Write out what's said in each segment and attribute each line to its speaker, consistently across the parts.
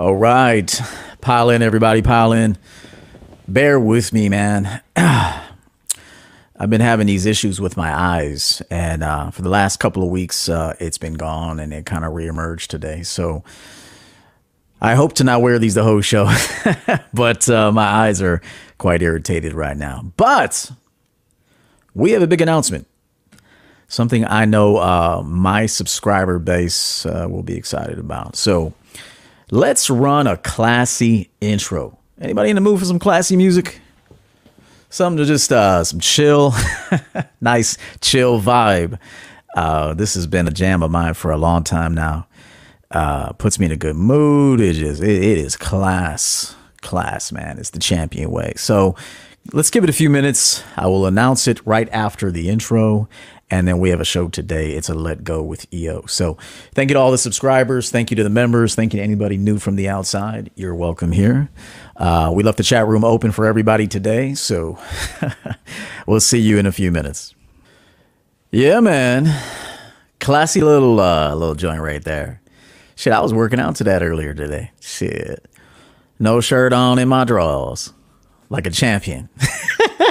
Speaker 1: All right. Pile in, everybody, pile in. Bear with me, man. I've been having these issues with my eyes, and uh, for the last couple of weeks, uh, it's been gone, and it kind of reemerged today. So I hope to not wear these the whole show, but uh, my eyes are quite irritated right now. But we have a big announcement. Something I know uh, my subscriber base uh, will be excited about. So let's run a classy intro. Anybody in the mood for some classy music? something to just uh, some chill, nice chill vibe. Uh, this has been a jam of mine for a long time now. Uh, puts me in a good mood. It is it, it is class, class, man. It's the champion way. So let's give it a few minutes. I will announce it right after the intro. And then we have a show today. It's a Let Go with EO. So thank you to all the subscribers. Thank you to the members. Thank you to anybody new from the outside. You're welcome here. Uh, we left the chat room open for everybody today. So we'll see you in a few minutes. Yeah, man. Classy little uh, little joint right there. Shit, I was working out to that earlier today. Shit. No shirt on in my drawers. Like a champion.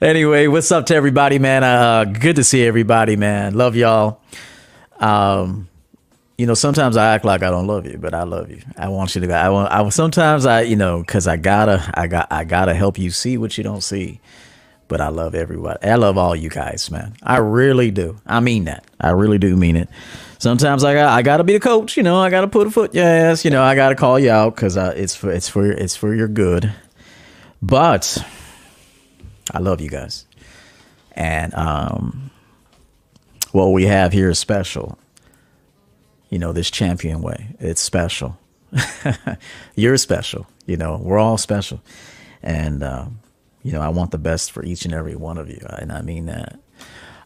Speaker 1: anyway, what's up to everybody, man? Uh, good to see everybody, man. Love y'all. Um, you know, sometimes I act like I don't love you, but I love you. I want you to. Go. I want. I sometimes I, you know, because I gotta, I got, I gotta help you see what you don't see. But I love everybody. I love all you guys, man. I really do. I mean that. I really do mean it. Sometimes I got, I gotta be the coach. You know, I gotta put a foot. Yes, you know, I gotta call you out because it's for, it's for, it's for your good. But I love you guys. And um, what we have here is special. You know, this champion way. It's special. You're special. You know, we're all special. And, uh, you know, I want the best for each and every one of you. And I mean that.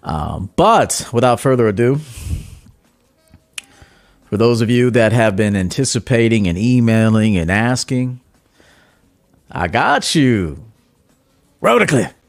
Speaker 1: Um, but without further ado, for those of you that have been anticipating and emailing and asking, I got you. Rotoclip.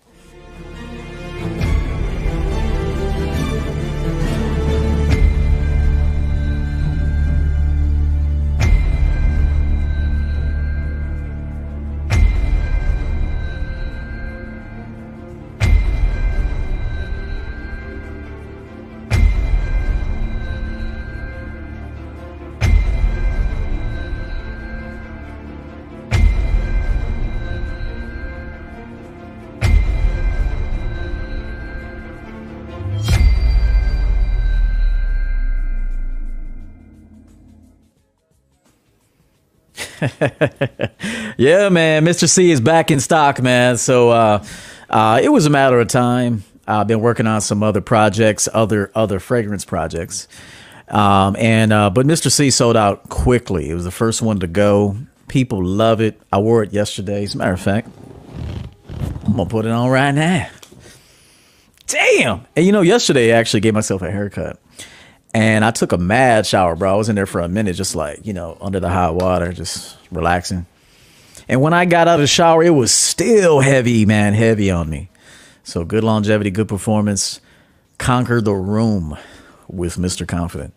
Speaker 1: yeah, man. Mr. C is back in stock, man. So uh, uh, it was a matter of time. I've been working on some other projects, other other fragrance projects, um, and uh, but Mr. C sold out quickly. It was the first one to go. People love it. I wore it yesterday. As a matter of fact, I'm gonna put it on right now. Damn! And you know, yesterday I actually gave myself a haircut. And I took a mad shower, bro. I was in there for a minute, just like, you know, under the hot water, just relaxing. And when I got out of the shower, it was still heavy, man, heavy on me. So good longevity, good performance. Conquer the room with Mr. Confident.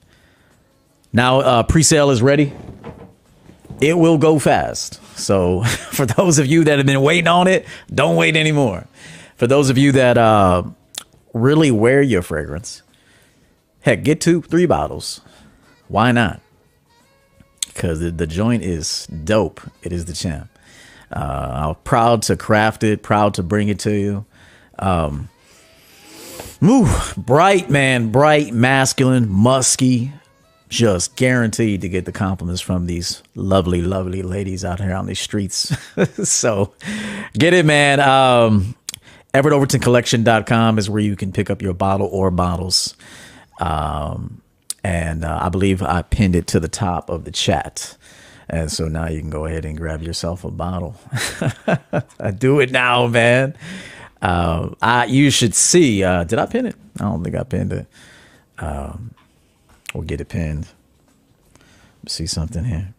Speaker 1: Now, uh, pre sale is ready. It will go fast. So for those of you that have been waiting on it, don't wait anymore. For those of you that uh, really wear your fragrance, Heck, get two, three bottles. Why not? Because the, the joint is dope. It is the champ. Uh, I'm proud to craft it, proud to bring it to you. Um, move bright, man, bright, masculine, musky, just guaranteed to get the compliments from these lovely, lovely ladies out here on these streets. so get it, man. Um, EverettOvertonCollection.com is where you can pick up your bottle or bottles. Um, and uh, I believe I pinned it to the top of the chat. And so now you can go ahead and grab yourself a bottle. I do it now, man. Uh, I you should see. Uh, did I pin it? I don't think I pinned it. Um, we'll get it pinned. See something here.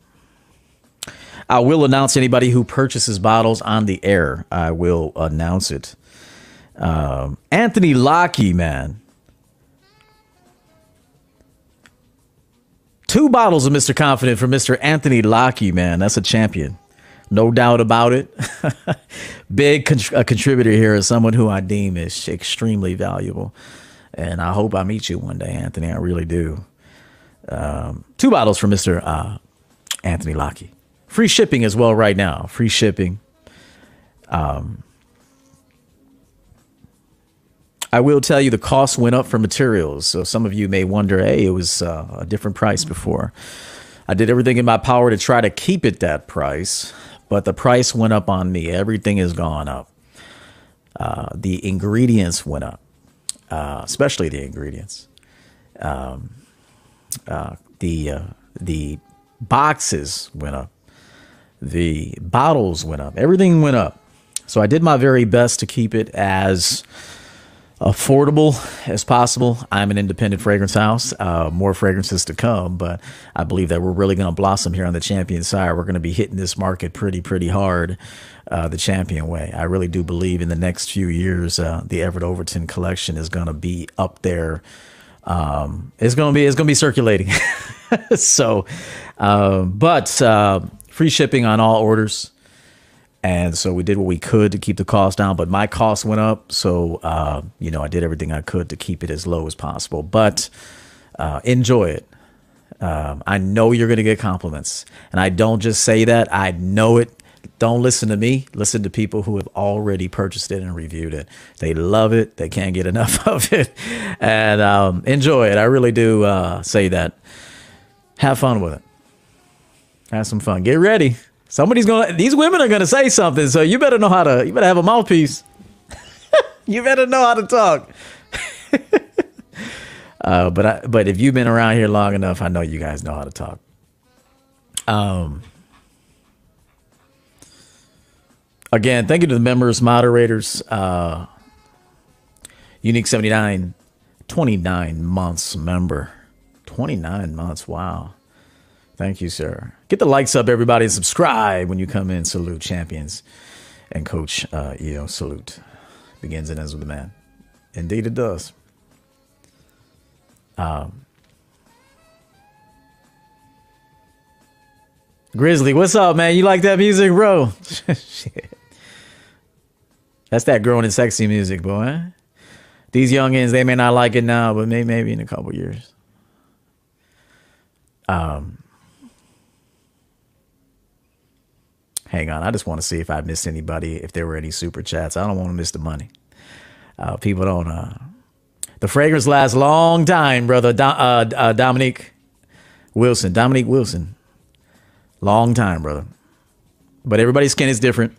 Speaker 1: I will announce anybody who purchases bottles on the air. I will announce it. Um, Anthony Lockie, man Two bottles of Mr. Confident for Mr. Anthony Lockie, man. That's a champion. No doubt about it. Big con- contributor here is someone who I deem is extremely valuable. And I hope I meet you one day, Anthony. I really do. Um, two bottles for Mr. Uh, Anthony Lockie. Free shipping as well right now. Free shipping. Um, I will tell you the cost went up for materials. So some of you may wonder, hey, it was uh, a different price before. I did everything in my power to try to keep it that price, but the price went up on me. Everything has gone up. Uh, the ingredients went up, uh, especially the ingredients. Um, uh, the uh, the boxes went up. The bottles went up. Everything went up. So I did my very best to keep it as affordable as possible. I'm an independent fragrance house. Uh, more fragrances to come, but I believe that we're really going to blossom here on the champion side. We're going to be hitting this market pretty, pretty hard. Uh, the champion way. I really do believe in the next few years, uh, the Everett Overton collection is going to be up there. Um, it's going to be it's going to be circulating. so, uh, but uh, free shipping on all orders. And so we did what we could to keep the cost down, but my costs went up. So, uh, you know, I did everything I could to keep it as low as possible. But uh, enjoy it. Um, I know you're going to get compliments. And I don't just say that, I know it. Don't listen to me. Listen to people who have already purchased it and reviewed it. They love it. They can't get enough of it. And um, enjoy it. I really do uh, say that. Have fun with it. Have some fun. Get ready. Somebody's gonna. These women are gonna say something, so you better know how to. You better have a mouthpiece. you better know how to talk. uh, but I, but if you've been around here long enough, I know you guys know how to talk. Um. Again, thank you to the members, moderators. Uh, Unique 79, 29 months member. 29 months. Wow. Thank you, sir. Get the likes up, everybody, and subscribe when you come in. Salute champions and Coach uh, EO. Salute. Begins and ends with the man. Indeed, it does. Um, Grizzly, what's up, man? You like that music, bro? Shit. That's that growing and sexy music, boy. These youngins, they may not like it now, but maybe in a couple years. Um, hang on. I just want to see if I missed anybody, if there were any super chats. I don't want to miss the money. Uh, people don't. Uh, the fragrance lasts long time, brother. Do, uh, uh, Dominique Wilson. Dominique Wilson. Long time, brother. But everybody's skin is different.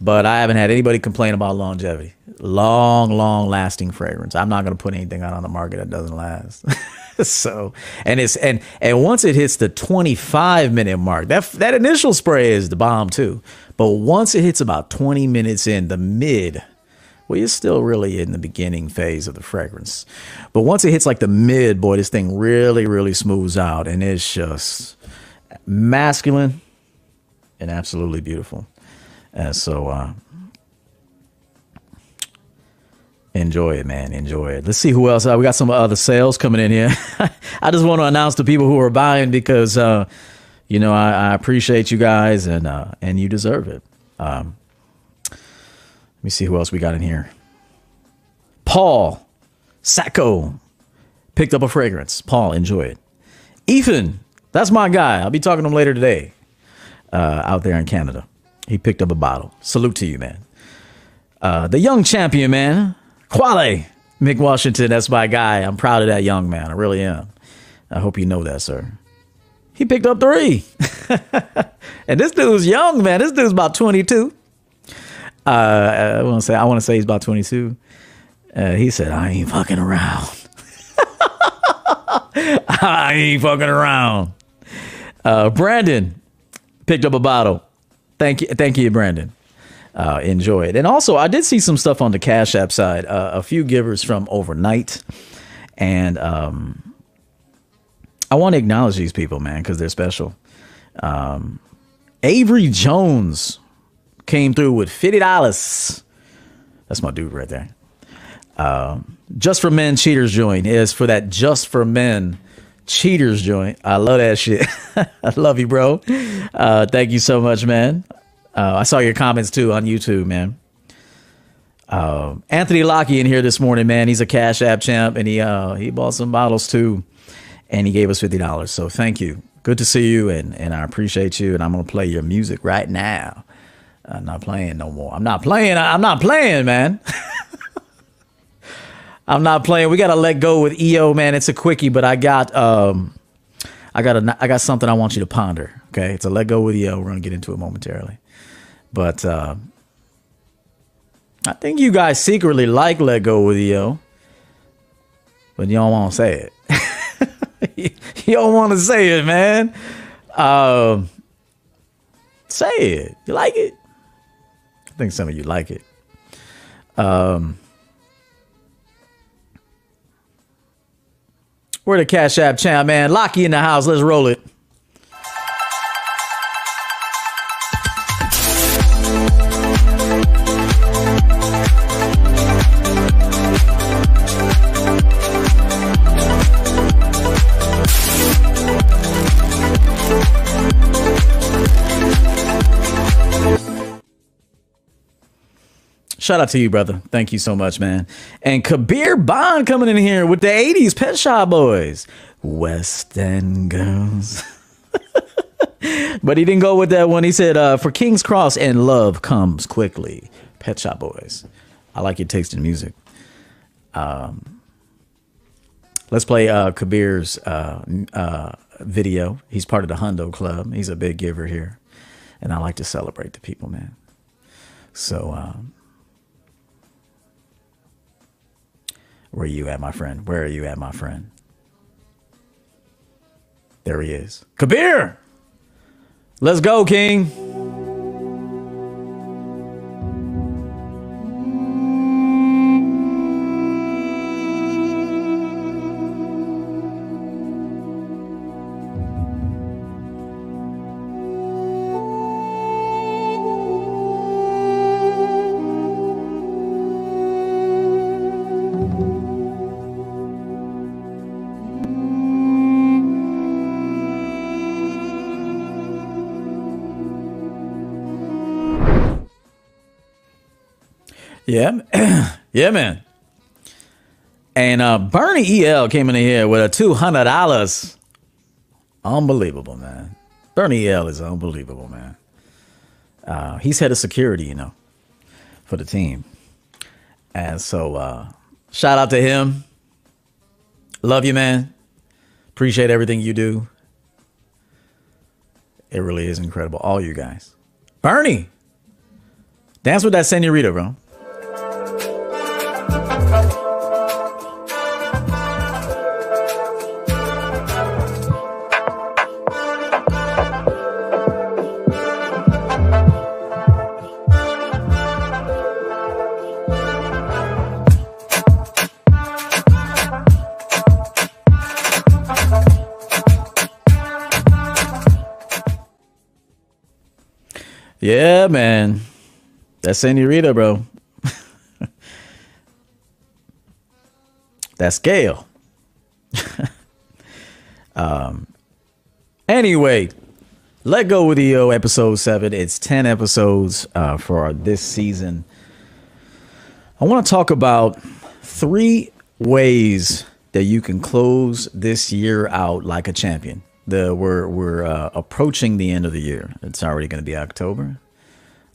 Speaker 1: But I haven't had anybody complain about longevity. Long, long lasting fragrance. I'm not going to put anything out on the market that doesn't last. so, and it's and and once it hits the 25 minute mark, that that initial spray is the bomb too. But once it hits about 20 minutes in the mid, well, you're still really in the beginning phase of the fragrance. But once it hits like the mid, boy, this thing really, really smooths out, and it's just masculine and absolutely beautiful. And so, uh, enjoy it, man. Enjoy it. Let's see who else. Uh, we got some other sales coming in here. I just want to announce to people who are buying because, uh, you know, I, I, appreciate you guys and uh, and you deserve it. Um, let me see who else we got in here. Paul Sacco picked up a fragrance. Paul, enjoy it. Ethan, that's my guy. I'll be talking to him later today uh, out there in Canada. He picked up a bottle. Salute to you, man. Uh, the young champion, man. Quale Mick Washington, that's my guy. I'm proud of that young man. I really am. I hope you know that, sir. He picked up three. and this dude's young, man. This dude's about 22. Uh, I want to say I want to say he's about 22. Uh, he said, "I ain't fucking around. I ain't fucking around." Uh, Brandon picked up a bottle. Thank you, thank you, Brandon uh, enjoy it. And also, I did see some stuff on the Cash App side. Uh, a few givers from overnight, and um, I want to acknowledge these people, man, because they're special. Um, Avery Jones came through with fifty dollars. That's my dude right there. Um, just for men cheaters join is for that just for men Cheaters joint. I love that shit. I love you, bro. Uh, thank you so much, man. Uh, I saw your comments too on YouTube, man. Um, Anthony Lockie in here this morning, man. He's a Cash App champ, and he uh, he bought some bottles too, and he gave us fifty dollars. So thank you. Good to see you, and and I appreciate you. And I'm gonna play your music right now. I'm not playing no more. I'm not playing. I'm not playing, man. I'm not playing. We gotta let go with EO, man. It's a quickie, but I got um, I got a I got something I want you to ponder. Okay, it's a let go with EO. We're gonna get into it momentarily, but uh, I think you guys secretly like let go with EO, but you don't want to say it. you don't want to say it, man. Um, say it. You like it? I think some of you like it. Um, we're the Cash App champ, man. Lockie in the house. Let's roll it. Shout out to you, brother. Thank you so much, man. And Kabir Bond coming in here with the 80s Pet Shop Boys. West End Girls. but he didn't go with that one. He said, uh, for King's Cross and love comes quickly. Pet Shop Boys. I like your taste in music. Um, let's play uh, Kabir's uh, uh, video. He's part of the Hundo Club. He's a big giver here. And I like to celebrate the people, man. So, um, Where are you at, my friend? Where are you at, my friend? There he is. Kabir! Let's go, King. Yeah, yeah, man. And uh, Bernie EL came in here with a two hundred dollars. Unbelievable, man. Bernie EL is unbelievable, man. Uh, he's head of security, you know, for the team. And so, uh, shout out to him. Love you, man. Appreciate everything you do. It really is incredible. All you guys. Bernie, dance with that senorita, bro. Yeah, man. That's Senorita, bro. That's Gail. um. Anyway, let go with EO episode seven. It's ten episodes uh, for this season. I want to talk about three ways that you can close this year out like a champion the we're we're uh, approaching the end of the year. It's already going to be October.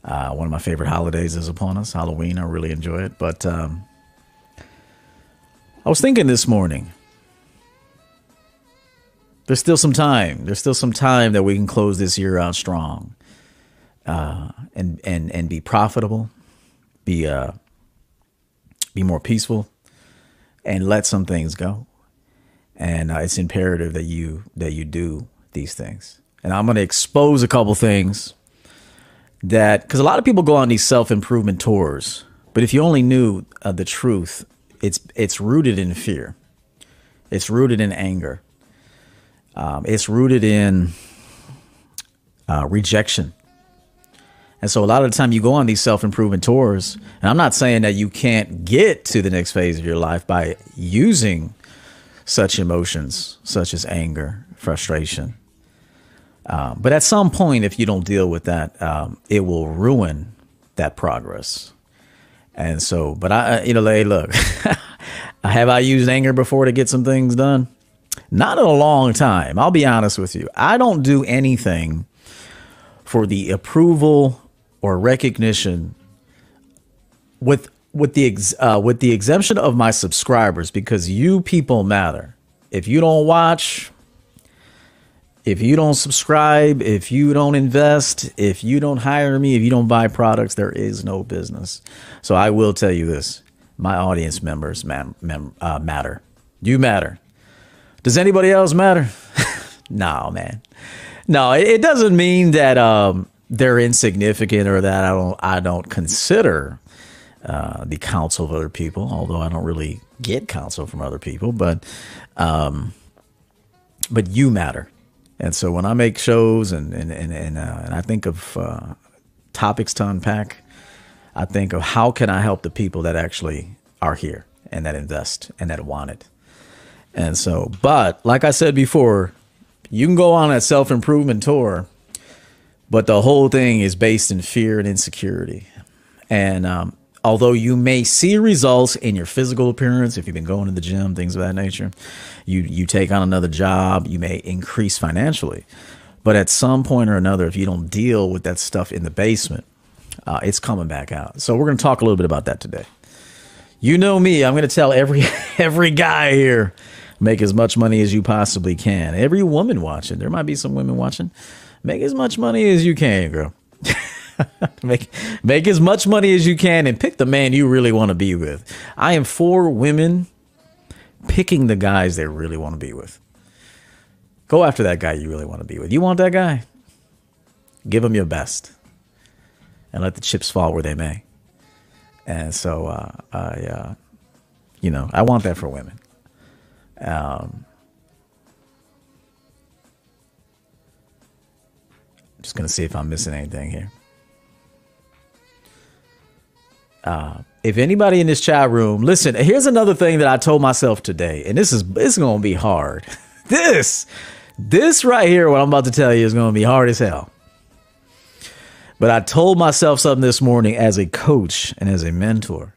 Speaker 1: Uh, one of my favorite holidays is upon us, Halloween. I really enjoy it. But um, I was thinking this morning. There's still some time. There's still some time that we can close this year out strong, uh, and and and be profitable, be uh, be more peaceful, and let some things go and uh, it's imperative that you that you do these things. And I'm going to expose a couple things that because a lot of people go on these self improvement tours, but if you only knew uh, the truth, it's it's rooted in fear, it's rooted in anger, um, it's rooted in uh, rejection. And so a lot of the time you go on these self improvement tours, and I'm not saying that you can't get to the next phase of your life by using such emotions, such as anger, frustration. Um, but at some point, if you don't deal with that, um, it will ruin that progress. And so, but I, you know, hey, look, have I used anger before to get some things done? Not in a long time. I'll be honest with you. I don't do anything for the approval or recognition with with the ex, uh, with the exemption of my subscribers because you people matter. If you don't watch, if you don't subscribe, if you don't invest, if you don't hire me, if you don't buy products, there is no business. So I will tell you this: my audience members man, mem, uh, matter. You matter. Does anybody else matter? no, man. No, it, it doesn't mean that um, they're insignificant or that I don't I don't consider uh, the counsel of other people. Although I don't really get counsel from other people, but um, but you matter. And so when I make shows and and and and, uh, and I think of uh, topics to unpack, I think of how can I help the people that actually are here and that invest and that want it. And so, but like I said before, you can go on a self improvement tour, but the whole thing is based in fear and insecurity. And um, although you may see results in your physical appearance, if you've been going to the gym, things of that nature, you you take on another job, you may increase financially. But at some point or another, if you don't deal with that stuff in the basement, uh, it's coming back out. So we're going to talk a little bit about that today. You know me, I'm going to tell every every guy here Make as much money as you possibly can. Every woman watching, there might be some women watching. Make as much money as you can, girl. make make as much money as you can and pick the man you really want to be with. I am for women picking the guys they really want to be with. Go after that guy you really want to be with. You want that guy? Give him your best. And let the chips fall where they may. And so uh, I uh, you know, I want that for women. Um, just gonna see if I'm missing anything here. Uh, if anybody in this chat room, listen, here's another thing that I told myself today, and this is it's gonna be hard. this, this right here, what I'm about to tell you is gonna be hard as hell. But I told myself something this morning as a coach and as a mentor.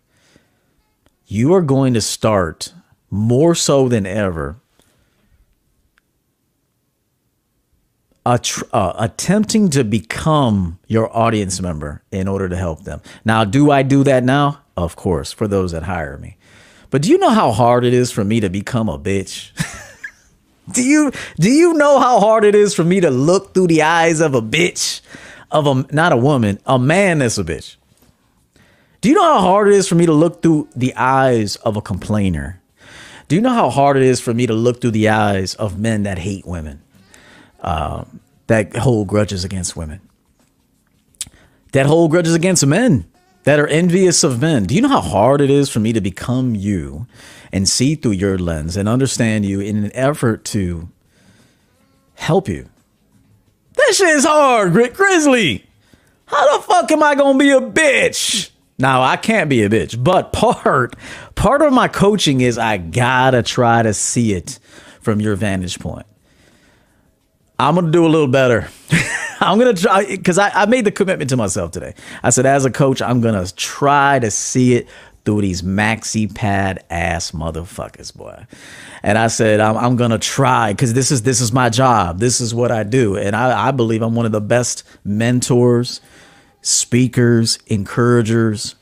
Speaker 1: You are going to start more so than ever, uh, attempting to become your audience member in order to help them. Now, do I do that now? Of course, for those that hire me. But do you know how hard it is for me to become a bitch? do you do you know how hard it is for me to look through the eyes of a bitch, of a not a woman, a man that's a bitch? Do you know how hard it is for me to look through the eyes of a complainer? Do you know how hard it is for me to look through the eyes of men that hate women, um, that hold grudges against women, that hold grudges against men, that are envious of men? Do you know how hard it is for me to become you and see through your lens and understand you in an effort to help you? That shit is hard, Grizzly. How the fuck am I gonna be a bitch? Now I can't be a bitch, but part part of my coaching is I gotta try to see it from your vantage point. I'm gonna do a little better. I'm gonna try because I, I made the commitment to myself today. I said, as a coach, I'm gonna try to see it through these maxi pad ass motherfuckers, boy. And I said, I'm, I'm gonna try because this is this is my job. This is what I do, and I, I believe I'm one of the best mentors speakers, encouragers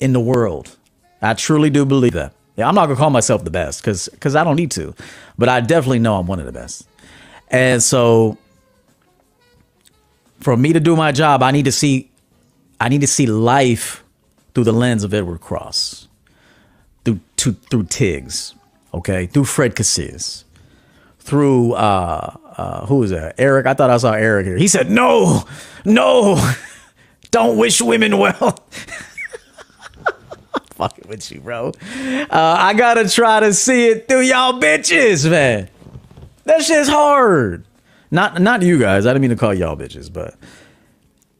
Speaker 1: in the world. I truly do believe that. Yeah, I'm not gonna call myself the best because because I don't need to, but I definitely know I'm one of the best. And so, for me to do my job, I need to see, I need to see life through the lens of Edward Cross, through to, through Tiggs, okay, through Fred Casillas, through uh, uh, who is that? Eric. I thought I saw Eric here. He said, "No, no." Don't wish women well. Fucking with you, bro. Uh, I gotta try to see it through y'all bitches, man. That shit's hard. Not not you guys. I didn't mean to call y'all bitches, but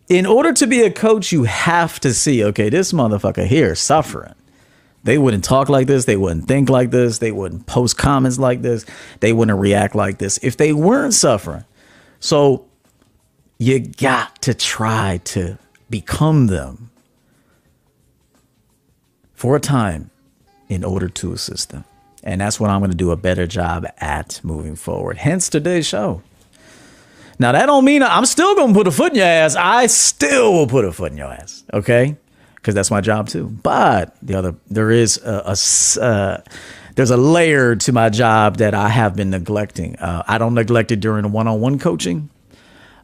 Speaker 1: in order to be a coach, you have to see, okay, this motherfucker here suffering. They wouldn't talk like this. They wouldn't think like this. They wouldn't post comments like this. They wouldn't react like this if they weren't suffering. So you got to try to become them for a time in order to assist them. And that's what I'm going to do a better job at moving forward. Hence today's show. Now that don't mean I'm still gonna put a foot in your ass. I still will put a foot in your ass. Okay, because that's my job too. But the other, there is a, a uh, there's a layer to my job that I have been neglecting. Uh, I don't neglect it during one-on-one coaching,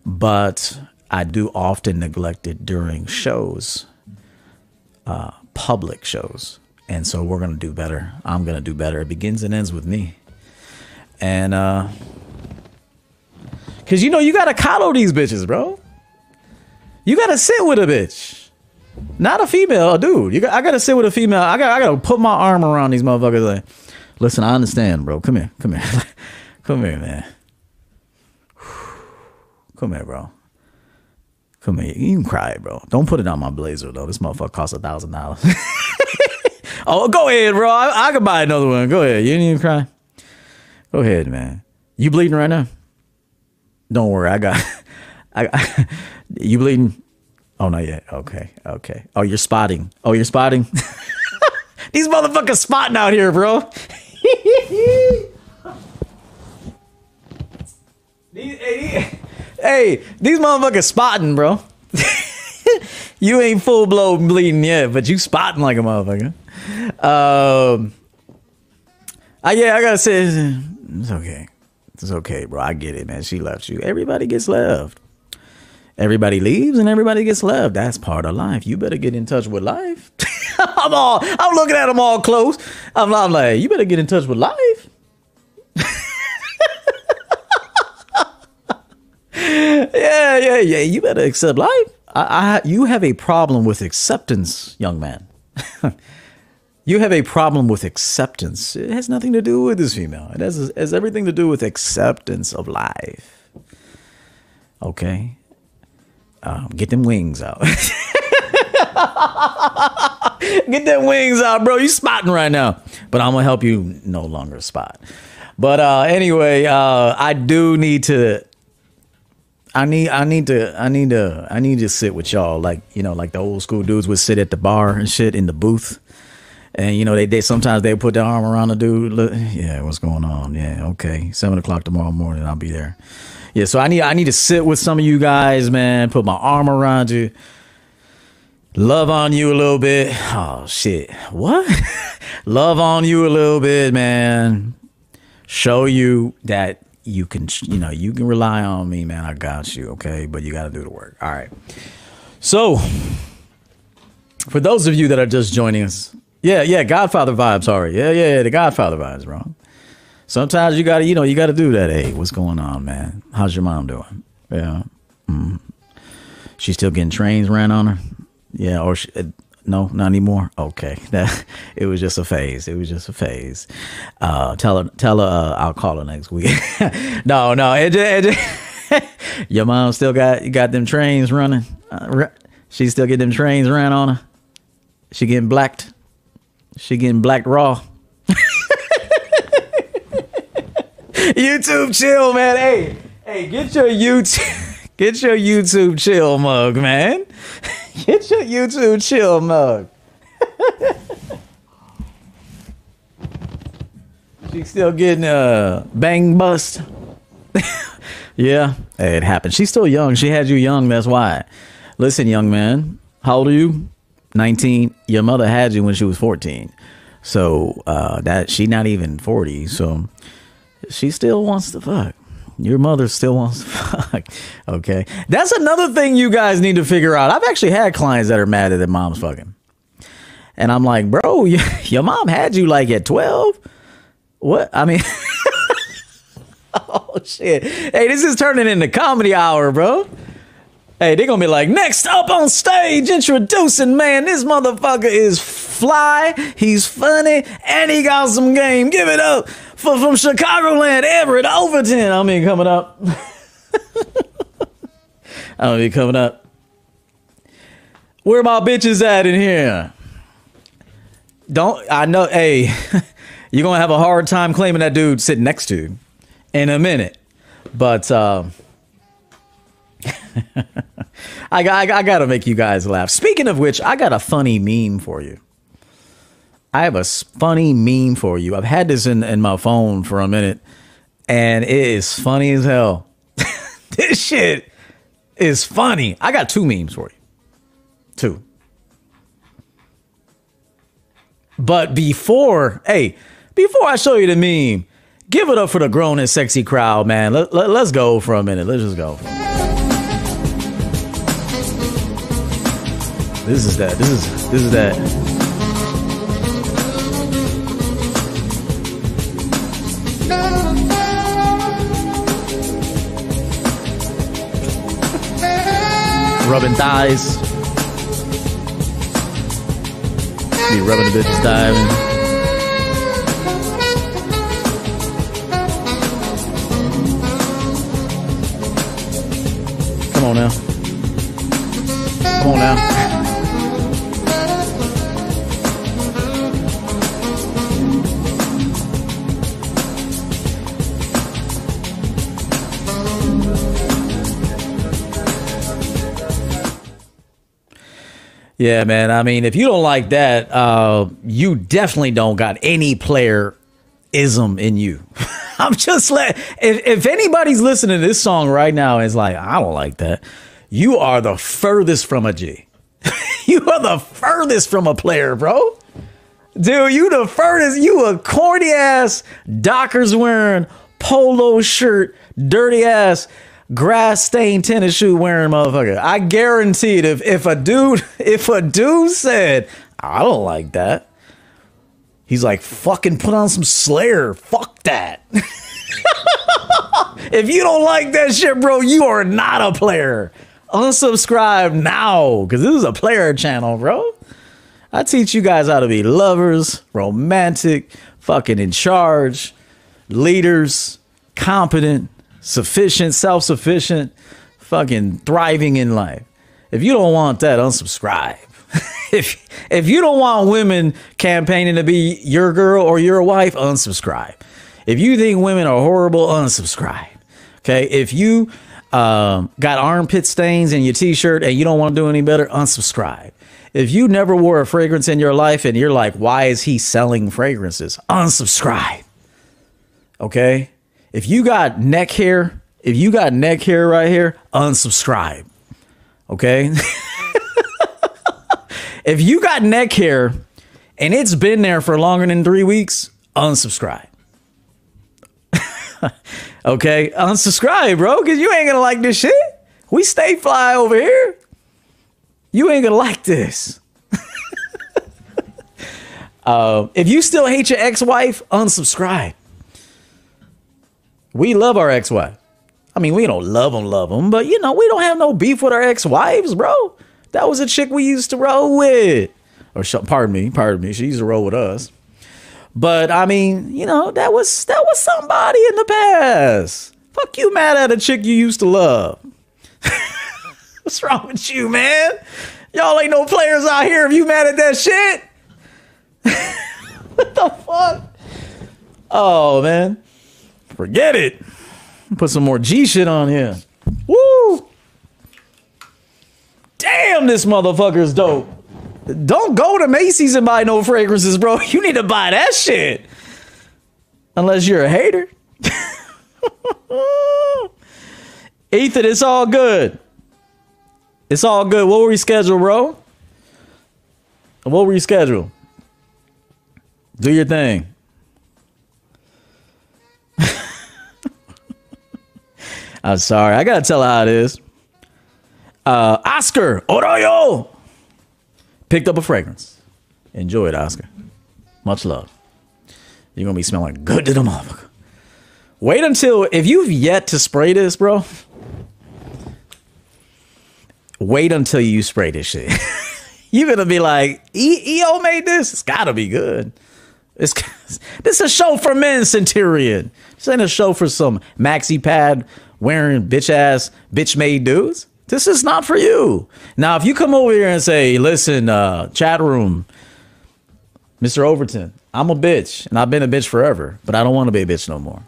Speaker 1: but I do often neglect it during shows, uh, public shows. And so we're gonna do better. I'm gonna do better. It begins and ends with me. And uh Cause you know you gotta coddle these bitches, bro. You gotta sit with a bitch. Not a female, a dude. You got, I gotta sit with a female. I got I gotta put my arm around these motherfuckers like, listen, I understand, bro. Come here. Come here. Come here, man. Come here, bro. Come here. You can cry, bro. Don't put it on my blazer though. This motherfucker costs a thousand dollars. Oh, go ahead, bro. I, I could buy another one. Go ahead. You didn't even cry. Go ahead, man. You bleeding right now? Don't worry. I got. I. You bleeding? Oh, not yet. Okay. Okay. Oh, you're spotting. Oh, you're spotting. These motherfuckers spotting out here, bro. hey, these motherfuckers spotting, bro. you ain't full blown bleeding yet, but you spotting like a motherfucker. Um, I, yeah, I gotta say, it's okay. It's okay, bro. I get it, man. She left you. Everybody gets left. Everybody leaves and everybody gets left. That's part of life. You better get in touch with life. I'm all, I'm looking at them all close. I'm, I'm like, you better get in touch with life. yeah, yeah, yeah. You better accept life. I, I, you have a problem with acceptance, young man. you have a problem with acceptance. It has nothing to do with this female. It has, has everything to do with acceptance of life. Okay? Um, get them wings out. get them wings out, bro. You spotting right now. But I'm going to help you no longer spot. But uh, anyway, uh, I do need to I need I need to I need to I need to sit with y'all like you know like the old school dudes would sit at the bar and shit in the booth and you know they, they sometimes they put their arm around the dude. Look, yeah, what's going on? Yeah, okay, seven o'clock tomorrow morning, I'll be there. Yeah, so I need I need to sit with some of you guys, man. Put my arm around you, love on you a little bit. Oh shit, what? love on you a little bit, man. Show you that you can, you know, you can rely on me, man. I got you, okay? But you got to do the work. All right. So, for those of you that are just joining us, yeah, yeah, Godfather vibes. Sorry, yeah, yeah, the Godfather vibes, bro. Sometimes you gotta, you know, you gotta do that. Hey, what's going on, man? How's your mom doing? Yeah, mm. she's still getting trains ran on her. Yeah, or she, uh, no, not anymore. Okay, that it was just a phase. It was just a phase. Uh, tell her, tell her, uh, I'll call her next week. no, no, it, it, it, your mom still got got them trains running. Uh, she still get them trains ran on her. She getting blacked. She getting black raw. YouTube chill, man. Hey, hey, get your YouTube, get your YouTube chill mug, man. Get your YouTube chill mug. She's still getting uh bang bust. yeah, it happened. She's still young. She had you young. That's why. Listen, young man, how old are you? 19 your mother had you when she was 14 so uh that she not even 40 so she still wants to fuck. Your mother still wants to fuck okay? That's another thing you guys need to figure out. I've actually had clients that are mad at their mom's fucking. And i'm like bro your mom had you like at 12 what? I mean oh shit. Hey this is turning into comedy hour bro Hey, they're gonna be like, next up on stage, introducing, man, this motherfucker is fly, he's funny, and he got some game. Give it up for from Chicagoland, Everett Overton. I mean, coming up. I mean, coming up. Where my bitches at in here? don't I know? Hey, you're gonna have a hard time claiming that dude sitting next to you in a minute. But uh, I, I, I got to make you guys laugh. Speaking of which, I got a funny meme for you. I have a funny meme for you. I've had this in, in my phone for a minute, and it is funny as hell. this shit is funny. I got two memes for you. Two. But before, hey, before I show you the meme, give it up for the grown and sexy crowd, man. Let, let, let's go for a minute. Let's just go. This is that. This is this is that. Rubbing thighs. Be rubbing the bitches diving. Come on now. Come on now. Yeah, man. I mean, if you don't like that, uh, you definitely don't got any player ism in you. I'm just like, if, if anybody's listening to this song right now is like, I don't like that, you are the furthest from a G. you are the furthest from a player, bro. Dude, you the furthest. You a corny ass Dockers wearing polo shirt, dirty ass grass stained tennis shoe wearing motherfucker. I guarantee it. If if a dude if a dude said I don't like that, He's like, fucking put on some Slayer. Fuck that. if you don't like that shit, bro, you are not a player. Unsubscribe now, because this is a player channel, bro. I teach you guys how to be lovers, romantic, fucking in charge, leaders, competent, sufficient, self sufficient, fucking thriving in life. If you don't want that, unsubscribe. if if you don't want women campaigning to be your girl or your wife, unsubscribe. If you think women are horrible, unsubscribe. Okay. If you um, got armpit stains in your t-shirt and you don't want to do any better, unsubscribe. If you never wore a fragrance in your life and you're like, why is he selling fragrances? Unsubscribe. Okay. If you got neck hair, if you got neck hair right here, unsubscribe. Okay. If you got neck hair and it's been there for longer than three weeks, unsubscribe. okay, unsubscribe, bro, because you ain't gonna like this shit. We stay fly over here. You ain't gonna like this. uh, if you still hate your ex-wife, unsubscribe. We love our ex-wife. I mean, we don't love them, love them, but you know, we don't have no beef with our ex-wives, bro. That was a chick we used to roll with. Or pardon me, pardon me. She used to roll with us. But I mean, you know, that was that was somebody in the past. Fuck you mad at a chick you used to love. What's wrong with you, man? Y'all ain't no players out here if you mad at that shit. what the fuck? Oh man. Forget it. Put some more G shit on here. Woo! damn, this motherfucker's dope. Don't go to Macy's and buy no fragrances, bro. You need to buy that shit. Unless you're a hater. Ethan, it's all good. It's all good. What were you scheduled, bro? What were you scheduled? Do your thing. I'm sorry. I gotta tell how it is. Uh, Oscar Oroyo picked up a fragrance. Enjoy it, Oscar. Much love. You're gonna be smelling good to the motherfucker. Wait until if you've yet to spray this, bro. Wait until you spray this shit. You're gonna be like, EO made this. It's gotta be good. It's this is a show for men, Centurion. This ain't a show for some maxi pad wearing bitch ass bitch made dudes. This is not for you. Now, if you come over here and say, listen, uh, chat room, Mr. Overton, I'm a bitch, and I've been a bitch forever, but I don't want to be a bitch no more.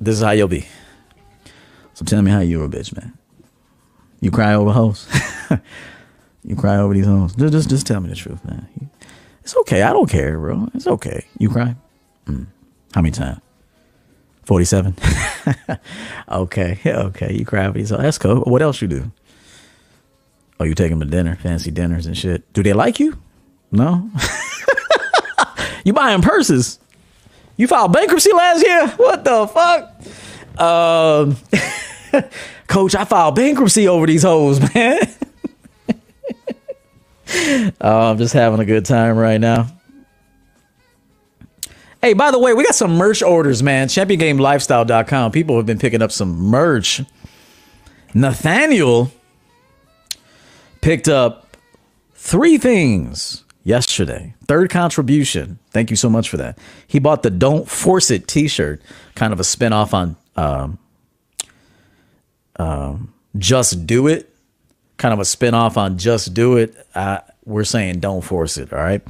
Speaker 1: This is how you'll be. So tell me how you were a bitch, man. You cry over hoes. you cry over these hoes. Just, just, just tell me the truth, man. It's okay. I don't care, bro. It's okay. You cry? Mm. How many times? 47. okay. Okay. You these hoes. That's cool. What else you do? Oh, you take them to dinner, fancy dinners and shit. Do they like you? No. you buying purses? You filed bankruptcy last year? What the fuck? Um, Coach, I filed bankruptcy over these hoes, man. oh, I'm just having a good time right now. Hey, by the way, we got some merch orders, man. ChampionGameLifestyle.com. People have been picking up some merch. Nathaniel picked up three things yesterday. Third contribution. Thank you so much for that. He bought the Don't Force It t shirt, kind of a spin off on um, um, Just Do It, kind of a spin off on Just Do It. We're saying Don't Force It. All right.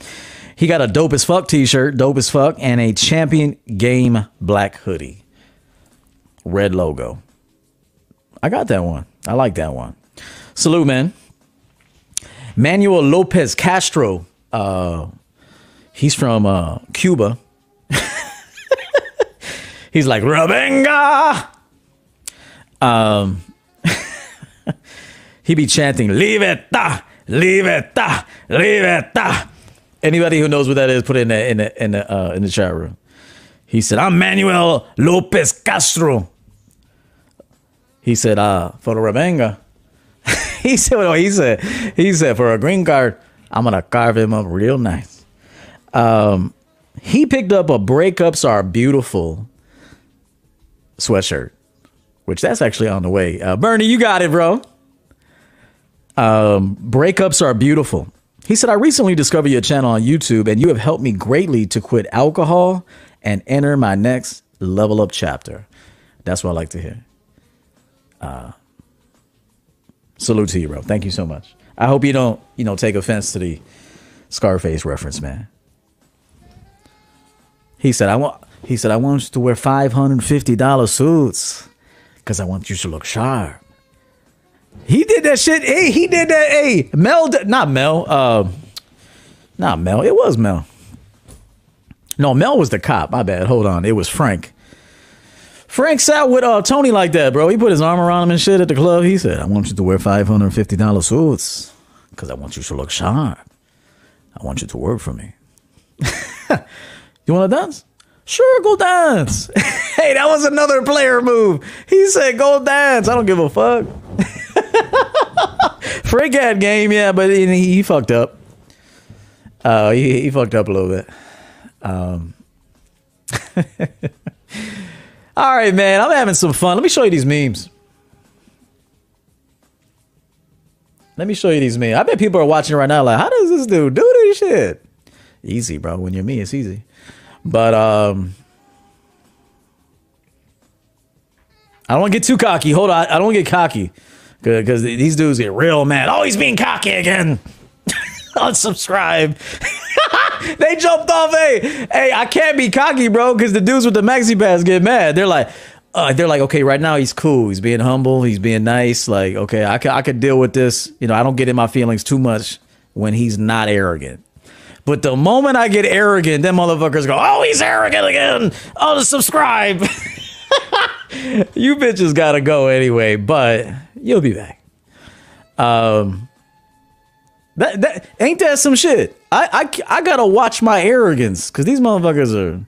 Speaker 1: He got a dope as fuck t shirt, dope as fuck, and a champion game black hoodie. Red logo. I got that one. I like that one. Salute, man. Manuel Lopez Castro. Uh, he's from uh, Cuba. he's like Revenga. Um, he be chanting "Libertad, Libertad, Libertad." Anybody who knows what that is, put it in the in the in the, uh, in the chat room. He said, "I'm Manuel Lopez Castro." He said, "Uh, for the Revenga." he said, well, he said, he said, for a green card, I'm gonna carve him up real nice. Um, he picked up a "Breakups Are Beautiful" sweatshirt, which that's actually on the way. Uh, Bernie, you got it, bro. Um, breakups are beautiful. He said, I recently discovered your channel on YouTube, and you have helped me greatly to quit alcohol and enter my next level up chapter. That's what I like to hear. Uh, Salute to you, bro. Thank you so much. I hope you don't, you know, take offense to the Scarface reference, man. He said, I want he said, I want you to wear five hundred and fifty dollar suits because I want you to look sharp. He did that shit. Hey, he did that. Hey, Mel, not Mel. Uh, not Mel. It was Mel. No, Mel was the cop. My bad. Hold on. It was Frank. Frank sat with uh, Tony like that, bro. He put his arm around him and shit at the club. He said, I want you to wear $550 suits because I want you to look sharp. I want you to work for me. you want to dance? Sure, go dance. hey, that was another player move. He said, go dance. I don't give a fuck. Frank had game, yeah, but he, he fucked up. Uh, he, he fucked up a little bit. Um, all right, man. I'm having some fun. Let me show you these memes. Let me show you these memes. I bet people are watching right now like, how does this dude do this shit? Easy, bro. When you're me, it's easy. But um I don't want to get too cocky. Hold on. I don't want to get cocky. Because these dudes get real mad. Oh, he's being cocky again. Unsubscribe. they jumped off. Hey, hey, I can't be cocky, bro, because the dudes with the maxi pads get mad. They're like, uh, they're like, okay, right now he's cool. He's being humble. He's being nice. Like, okay, I can, I can deal with this. You know, I don't get in my feelings too much when he's not arrogant. But the moment I get arrogant, them motherfuckers go, oh, he's arrogant again. Oh, subscribe. you bitches gotta go anyway, but you'll be back. Um, that, that ain't that some shit. I I, I gotta watch my arrogance because these motherfuckers are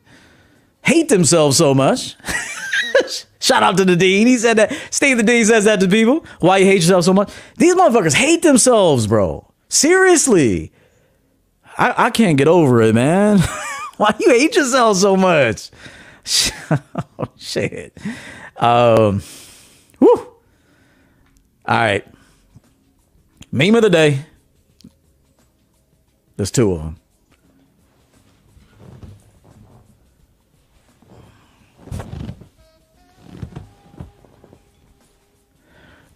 Speaker 1: hate themselves so much. Shout out to the dean. He said that. Steve the dean says that to people. Why you hate yourself so much? These motherfuckers hate themselves, bro. Seriously. I, I can't get over it, man. Why you hate yourself so much? oh, shit. Um, whew. All right. Meme of the day. There's two of them.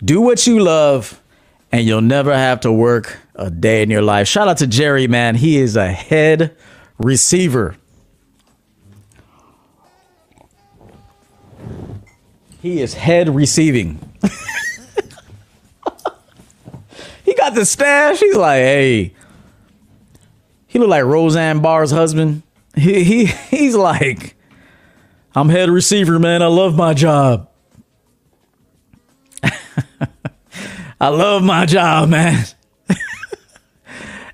Speaker 1: Do what you love, and you'll never have to work a day in your life. Shout out to Jerry, man. He is a head receiver. He is head receiving. he got the stash. He's like, hey. He look like Roseanne Barr's husband. He he he's like, I'm head receiver, man. I love my job. I love my job, man.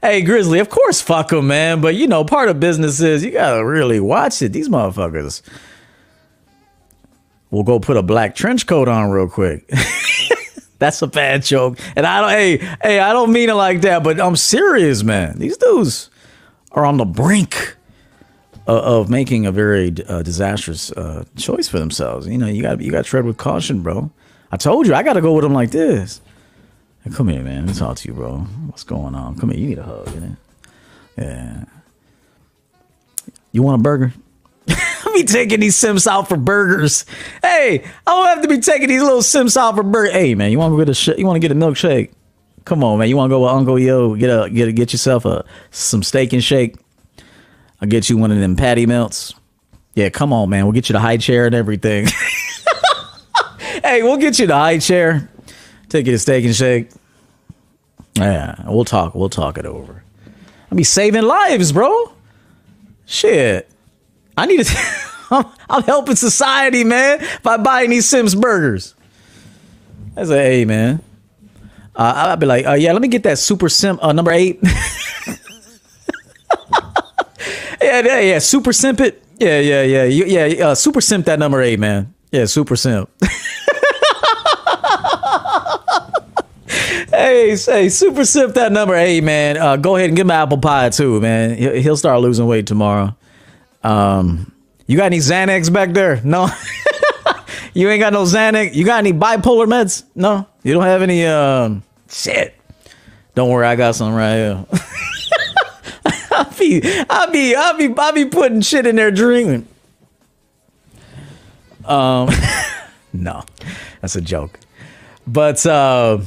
Speaker 1: hey, Grizzly, of course, fuck them, man. But you know, part of business is you gotta really watch it. These motherfuckers will go put a black trench coat on real quick. That's a bad joke. And I don't, hey, hey, I don't mean it like that, but I'm serious, man. These dudes are on the brink of, of making a very uh, disastrous uh, choice for themselves. You know, you got you got to tread with caution, bro. I told you, I got to go with them like this. Hey, come here, man. Let me talk to you, bro. What's going on? Come here. You need a hug, you know? Yeah. You want a burger? Be taking these simps out for burgers. Hey, I don't have to be taking these little simps out for burgers. Hey, man, you want to get a sh- you want to get a milkshake? Come on, man. You want to go with Uncle Yo? Get a get a, get yourself a some Steak 'n Shake. I'll get you one of them patty melts. Yeah, come on, man. We'll get you the high chair and everything. hey, we'll get you the high chair. Take you to Steak 'n Shake. Yeah, we'll talk. We'll talk it over. I be saving lives, bro. Shit. I need to. I'm, I'm helping society, man, by buying these simps burgers. I say, hey, man. Uh, I'll be like, uh, yeah, let me get that super simp uh, number eight. yeah, yeah, yeah, super simp it. Yeah, yeah, yeah, You- yeah. Uh, super simp that number eight, man. Yeah, super simp. hey, say super simp that number eight, man. Uh, go ahead and give him apple pie too, man. He'll start losing weight tomorrow. Um, you got any Xanax back there? No. you ain't got no Xanax. You got any bipolar meds? No. You don't have any. Um, shit. Don't worry, I got some right here. I'll be, I'll be, I'll be, I'll be putting shit in there drinking. Um, no, that's a joke. But uh,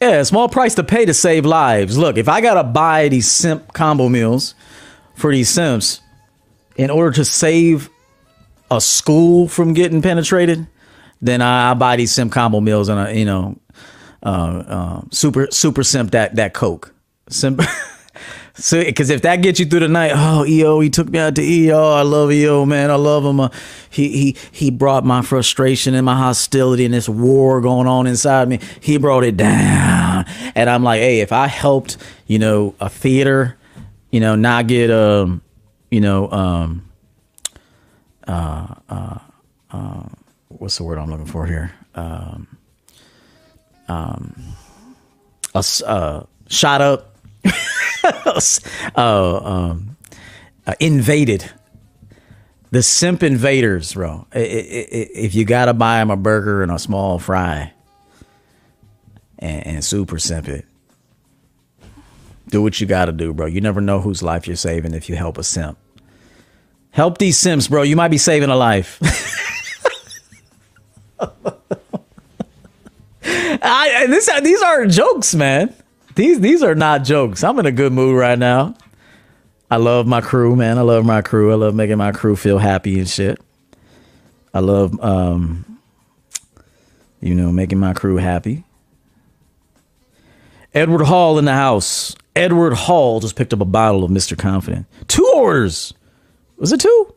Speaker 1: yeah, small price to pay to save lives. Look, if I gotta buy these simp combo meals for these simps in order to save a school from getting penetrated, then I, I buy these simp combo meals and I, you know, uh, uh, super super simp that that coke. Simp. So, because if that gets you through the night, oh EO, he took me out to EO. I love EO, man. I love him. Uh, he he he brought my frustration and my hostility and this war going on inside me. He brought it down, and I'm like, hey, if I helped, you know, a theater, you know, not get um, you know, um, uh, uh, uh, what's the word I'm looking for here? Um, um, a uh, shot up uh, um, uh, invaded. The simp invaders, bro. If you gotta buy them a burger and a small fry, and, and super simp it, do what you gotta do, bro. You never know whose life you're saving if you help a simp. Help these simps, bro. You might be saving a life. I, this, these aren't jokes, man. These these are not jokes. I'm in a good mood right now. I love my crew, man. I love my crew. I love making my crew feel happy and shit. I love, um, you know, making my crew happy. Edward Hall in the house. Edward Hall just picked up a bottle of Mr. Confident. Two orders. Was it two?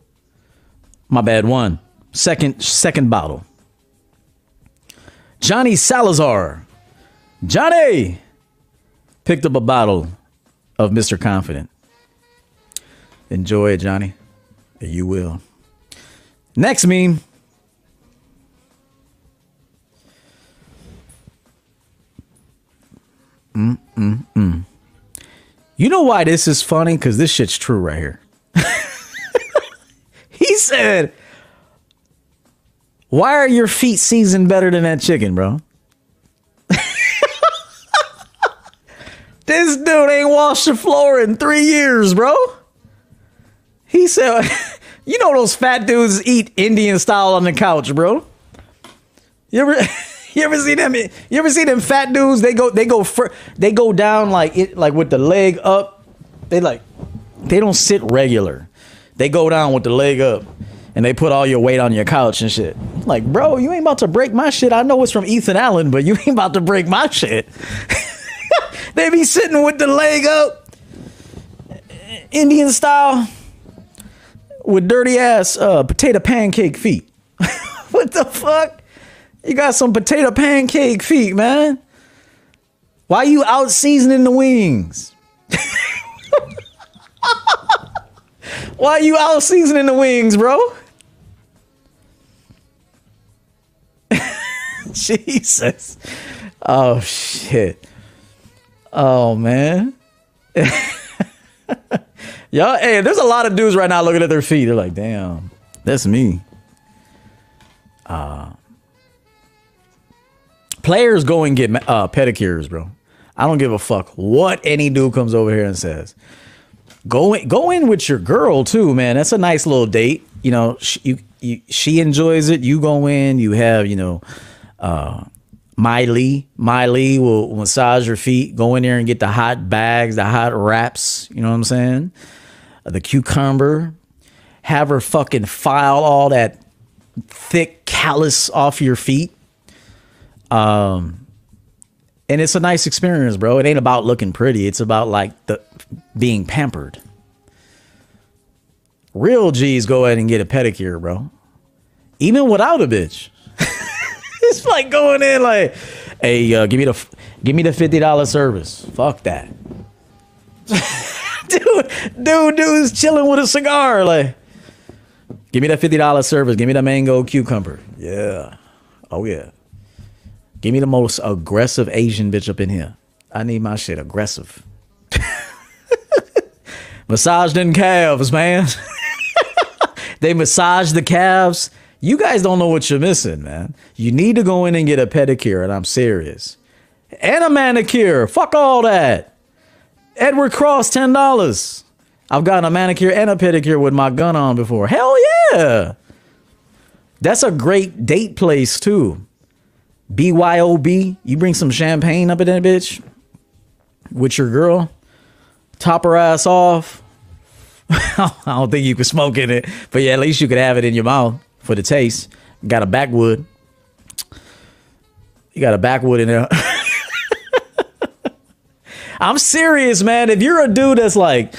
Speaker 1: My bad. One. Second second bottle. Johnny Salazar. Johnny picked up a bottle of Mr. Confident. Enjoy it, Johnny. You will. Next meme. Mm-mm-mm. You know why this is funny? Because this shit's true right here. he said, Why are your feet seasoned better than that chicken, bro? This dude ain't washed the floor in three years, bro. He said, you know those fat dudes eat Indian style on the couch, bro. You ever you ever see them? You ever see them fat dudes? They go, they go, fr- they go down like it, like with the leg up. They like, they don't sit regular. They go down with the leg up, and they put all your weight on your couch and shit. Like, bro, you ain't about to break my shit. I know it's from Ethan Allen, but you ain't about to break my shit. they be sitting with the leg up, Indian style, with dirty ass uh, potato pancake feet. what the fuck? You got some potato pancake feet, man. Why you out seasoning the wings? Why you out seasoning the wings, bro? Jesus. Oh shit. Oh man. Y'all, hey, there's a lot of dudes right now looking at their feet. They're like, damn, that's me. Uh players go and get uh, pedicures, bro. I don't give a fuck what any dude comes over here and says. Go in, go in with your girl too, man. That's a nice little date. You know, she, you, you, she enjoys it. You go in. You have, you know, uh, Miley. Miley will massage your feet. Go in there and get the hot bags, the hot wraps. You know what I'm saying? Uh, the cucumber. Have her fucking file all that thick callus off your feet. Um, and it's a nice experience, bro. It ain't about looking pretty. It's about like the being pampered. Real G's go ahead and get a pedicure, bro. Even without a bitch. it's like going in like, hey, uh, give me the give me the fifty dollar service. Fuck that. dude, dude, dude's chilling with a cigar. Like, give me that fifty dollar service. Give me the mango cucumber. Yeah. Oh yeah. Give me the most aggressive Asian bitch up in here. I need my shit aggressive. Massage them calves, man. they massage the calves. You guys don't know what you're missing, man. You need to go in and get a pedicure, and I'm serious. And a manicure. Fuck all that. Edward Cross, $10. I've gotten a manicure and a pedicure with my gun on before. Hell yeah. That's a great date place, too. BYOB, you bring some champagne up in that bitch with your girl, top her ass off. I don't think you could smoke in it, but yeah, at least you could have it in your mouth for the taste. Got a backwood. You got a backwood in there. I'm serious, man. If you're a dude that's like,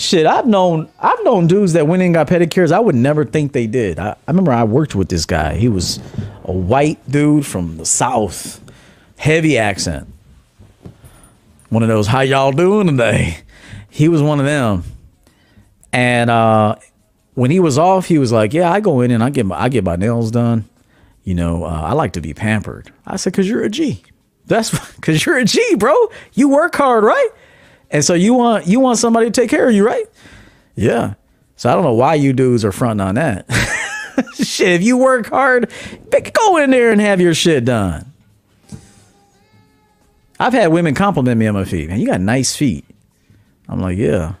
Speaker 1: shit, I've known I've known dudes that went in and got pedicures. I would never think they did. I, I remember I worked with this guy. He was a white dude from the south, heavy accent. One of those, how y'all doing today? He was one of them. And uh, when he was off, he was like, "Yeah, I go in and I get my I get my nails done. You know, uh, I like to be pampered." I said, "Cause you're a G. That's because you're a G, bro. You work hard, right? And so you want you want somebody to take care of you, right? Yeah. So I don't know why you dudes are fronting on that. shit, if you work hard, go in there and have your shit done. I've had women compliment me on my feet. Man, you got nice feet. I'm like, yeah.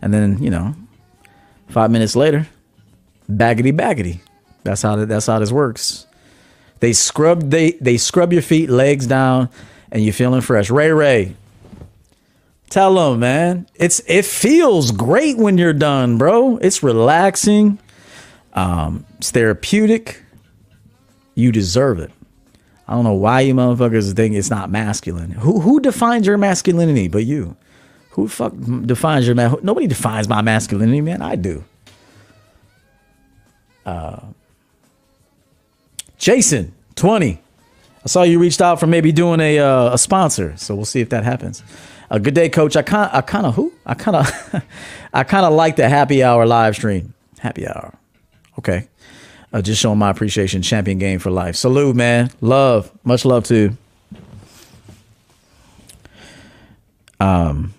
Speaker 1: And then, you know, five minutes later, baggity baggity. That's how that's how this works. They scrub they they scrub your feet, legs down, and you're feeling fresh. Ray Ray. Tell them, man. It's it feels great when you're done, bro. It's relaxing. Um, it's therapeutic. You deserve it. I don't know why you motherfuckers think it's not masculine. Who who defines your masculinity but you? Who fuck defines your man? Nobody defines my masculinity, man. I do. Uh, Jason, twenty. I saw you reached out for maybe doing a uh, a sponsor, so we'll see if that happens. A good day, coach. I kind I kind of who I kind of I kind of like the happy hour live stream. Happy hour. Okay. Uh, just showing my appreciation. Champion game for life. Salute, man. Love. Much love to. Um.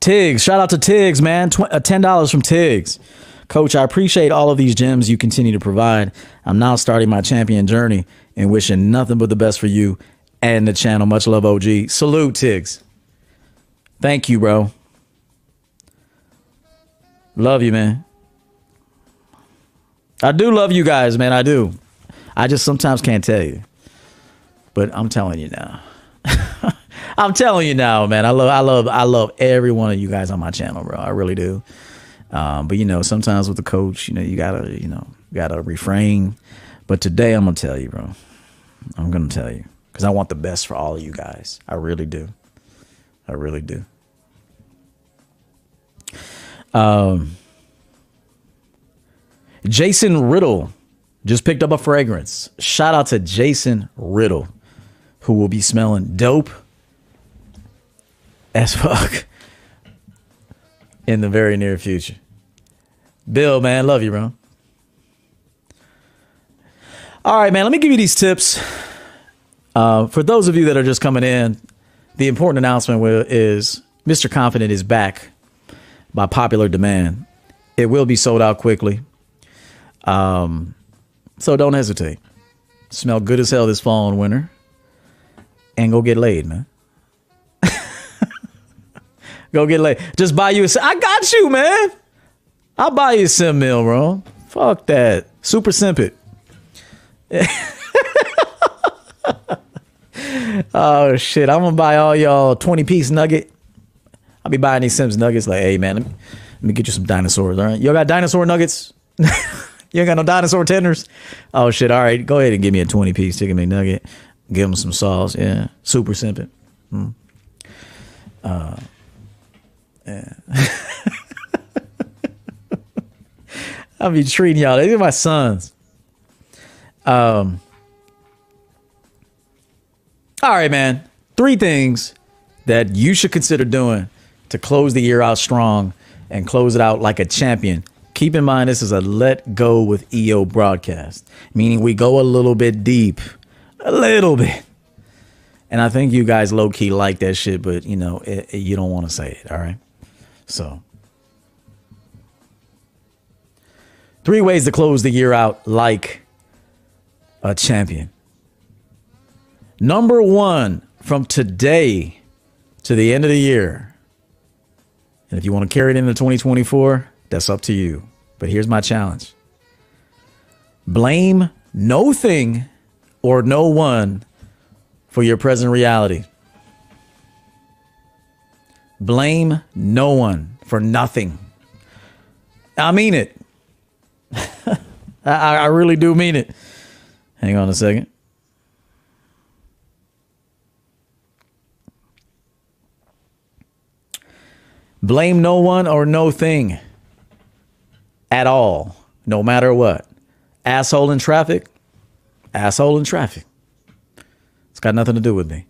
Speaker 1: Tiggs, shout out to Tiggs, man. Uh, $10 from Tiggs. Coach, I appreciate all of these gems you continue to provide. I'm now starting my champion journey and wishing nothing but the best for you and the channel. Much love, OG. Salute, Tiggs. Thank you, bro. Love you, man. I do love you guys, man. I do. I just sometimes can't tell you. But I'm telling you now. I'm telling you now, man. I love, I love, I love every one of you guys on my channel, bro. I really do. Um, but you know, sometimes with the coach, you know, you gotta, you know, gotta refrain. But today, I'm gonna tell you, bro. I'm gonna tell you because I want the best for all of you guys. I really do. I really do. Um, Jason Riddle just picked up a fragrance. Shout out to Jason Riddle, who will be smelling dope as fuck in the very near future. Bill, man, love you, bro. All right, man, let me give you these tips. Uh, for those of you that are just coming in, the important announcement is Mr. Confident is back by popular demand. It will be sold out quickly. Um, so don't hesitate. Smell good as hell this fall and winter. And go get laid, man. go get laid. Just buy you a. I got you, man. I'll buy you a simp mill, bro. Fuck that. Super simp it. oh shit! I'm gonna buy all y'all 20 piece nugget. I'll be buying these simps nuggets. Like, hey man, let me, let me get you some dinosaurs. All right, y'all got dinosaur nuggets? you ain't got no dinosaur tenders? Oh shit! All right, go ahead and give me a 20 piece chicken McNugget. Give them some sauce. Yeah, super simple. Hmm. Uh, yeah. I'll be treating y'all. These are my sons. Um. All right, man. Three things that you should consider doing to close the year out strong and close it out like a champion. Keep in mind, this is a let go with EO broadcast, meaning we go a little bit deep, a little bit. And I think you guys low key like that shit, but you know, it, it, you don't want to say it. All right. So, three ways to close the year out like a champion. Number one, from today to the end of the year, and if you want to carry it into 2024, that's up to you. But here's my challenge blame no thing or no one for your present reality. Blame no one for nothing. I mean it. I, I really do mean it. Hang on a second. Blame no one or no thing at all, no matter what. Asshole in traffic, asshole in traffic. It's got nothing to do with me.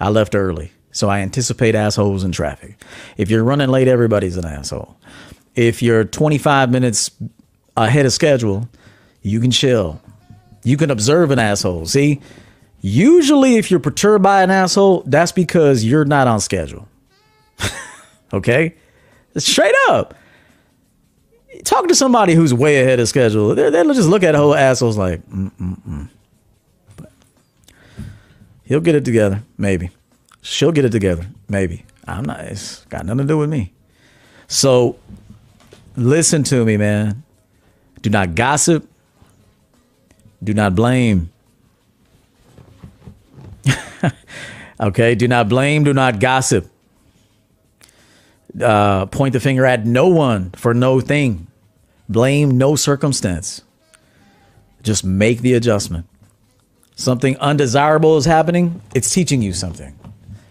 Speaker 1: I left early, so I anticipate assholes in traffic. If you're running late, everybody's an asshole. If you're 25 minutes ahead of schedule, you can chill. You can observe an asshole. See, usually if you're perturbed by an asshole, that's because you're not on schedule. Okay? Straight up. Talk to somebody who's way ahead of schedule. They're, they'll just look at whole assholes like, mm-mm-mm. But he'll get it together, maybe. She'll get it together, maybe. I'm not, it's got nothing to do with me. So listen to me, man. Do not gossip. Do not blame. okay? Do not blame. Do not gossip uh, point the finger at no one for no thing, blame no circumstance. Just make the adjustment. Something undesirable is happening, it's teaching you something.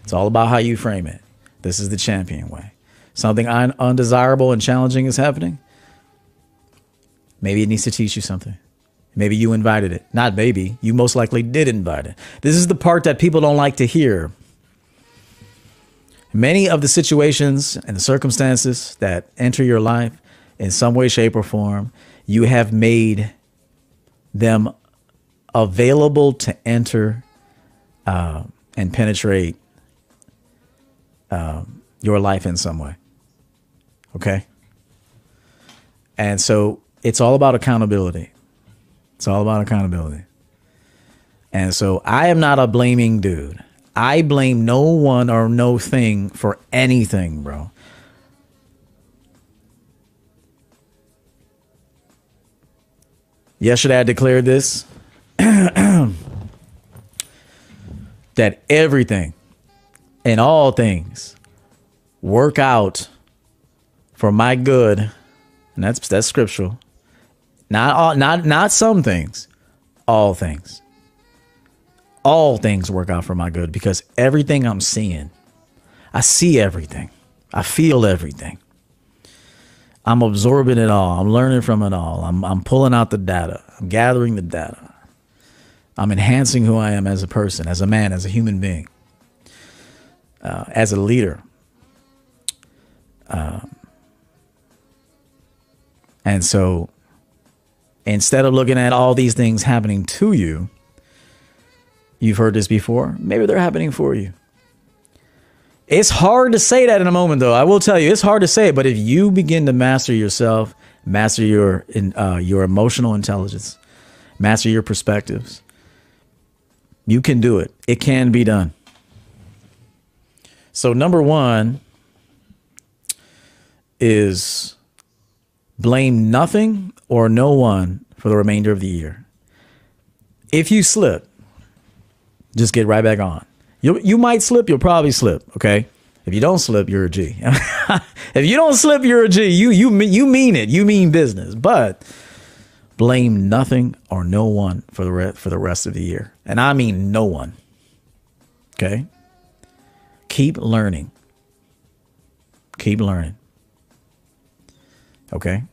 Speaker 1: It's all about how you frame it. This is the champion way. Something un- undesirable and challenging is happening. Maybe it needs to teach you something. Maybe you invited it. Not maybe. You most likely did invite it. This is the part that people don't like to hear Many of the situations and the circumstances that enter your life in some way, shape, or form, you have made them available to enter uh, and penetrate uh, your life in some way. Okay? And so it's all about accountability. It's all about accountability. And so I am not a blaming dude. I blame no one or no thing for anything, bro. Yesterday, I declared this that everything and all things work out for my good, and that's that's scriptural. Not all, not not some things, all things. All things work out for my good because everything I'm seeing, I see everything, I feel everything. I'm absorbing it all. I'm learning from it all. I'm I'm pulling out the data. I'm gathering the data. I'm enhancing who I am as a person, as a man, as a human being, uh, as a leader. Um, and so instead of looking at all these things happening to you, you've heard this before, maybe they're happening for you. It's hard to say that in a moment, though. I will tell you, it's hard to say. it. But if you begin to master yourself, master your uh, your emotional intelligence, master your perspectives, you can do it. It can be done. So number one is blame nothing or no one for the remainder of the year. If you slip, just get right back on. You you might slip, you'll probably slip, okay? If you don't slip, you're a G. if you don't slip, you're a G. You you you mean it. You mean business. But blame nothing or no one for the re- for the rest of the year. And I mean no one. Okay? Keep learning. Keep learning. Okay?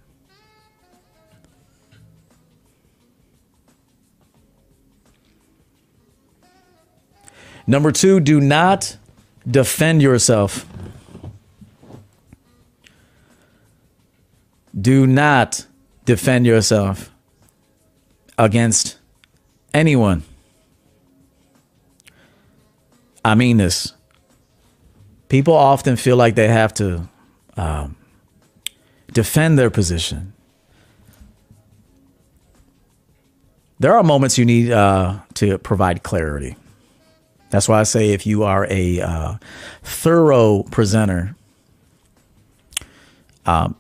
Speaker 1: Number two, do not defend yourself. Do not defend yourself against anyone. I mean this. People often feel like they have to um, defend their position. There are moments you need uh, to provide clarity. That's why I say if you are a uh, thorough presenter, um,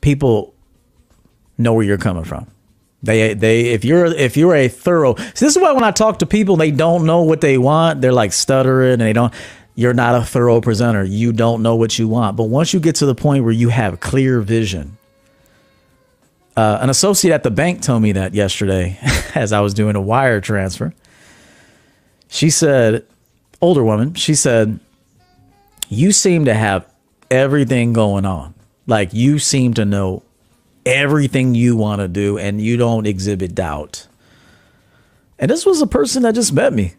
Speaker 1: people know where you're coming from. They they if you're if you're a thorough. This is why when I talk to people, they don't know what they want. They're like stuttering and they don't. You're not a thorough presenter. You don't know what you want. But once you get to the point where you have clear vision, uh, an associate at the bank told me that yesterday as I was doing a wire transfer. She said, older woman, she said, You seem to have everything going on. Like you seem to know everything you want to do and you don't exhibit doubt. And this was a person that just met me.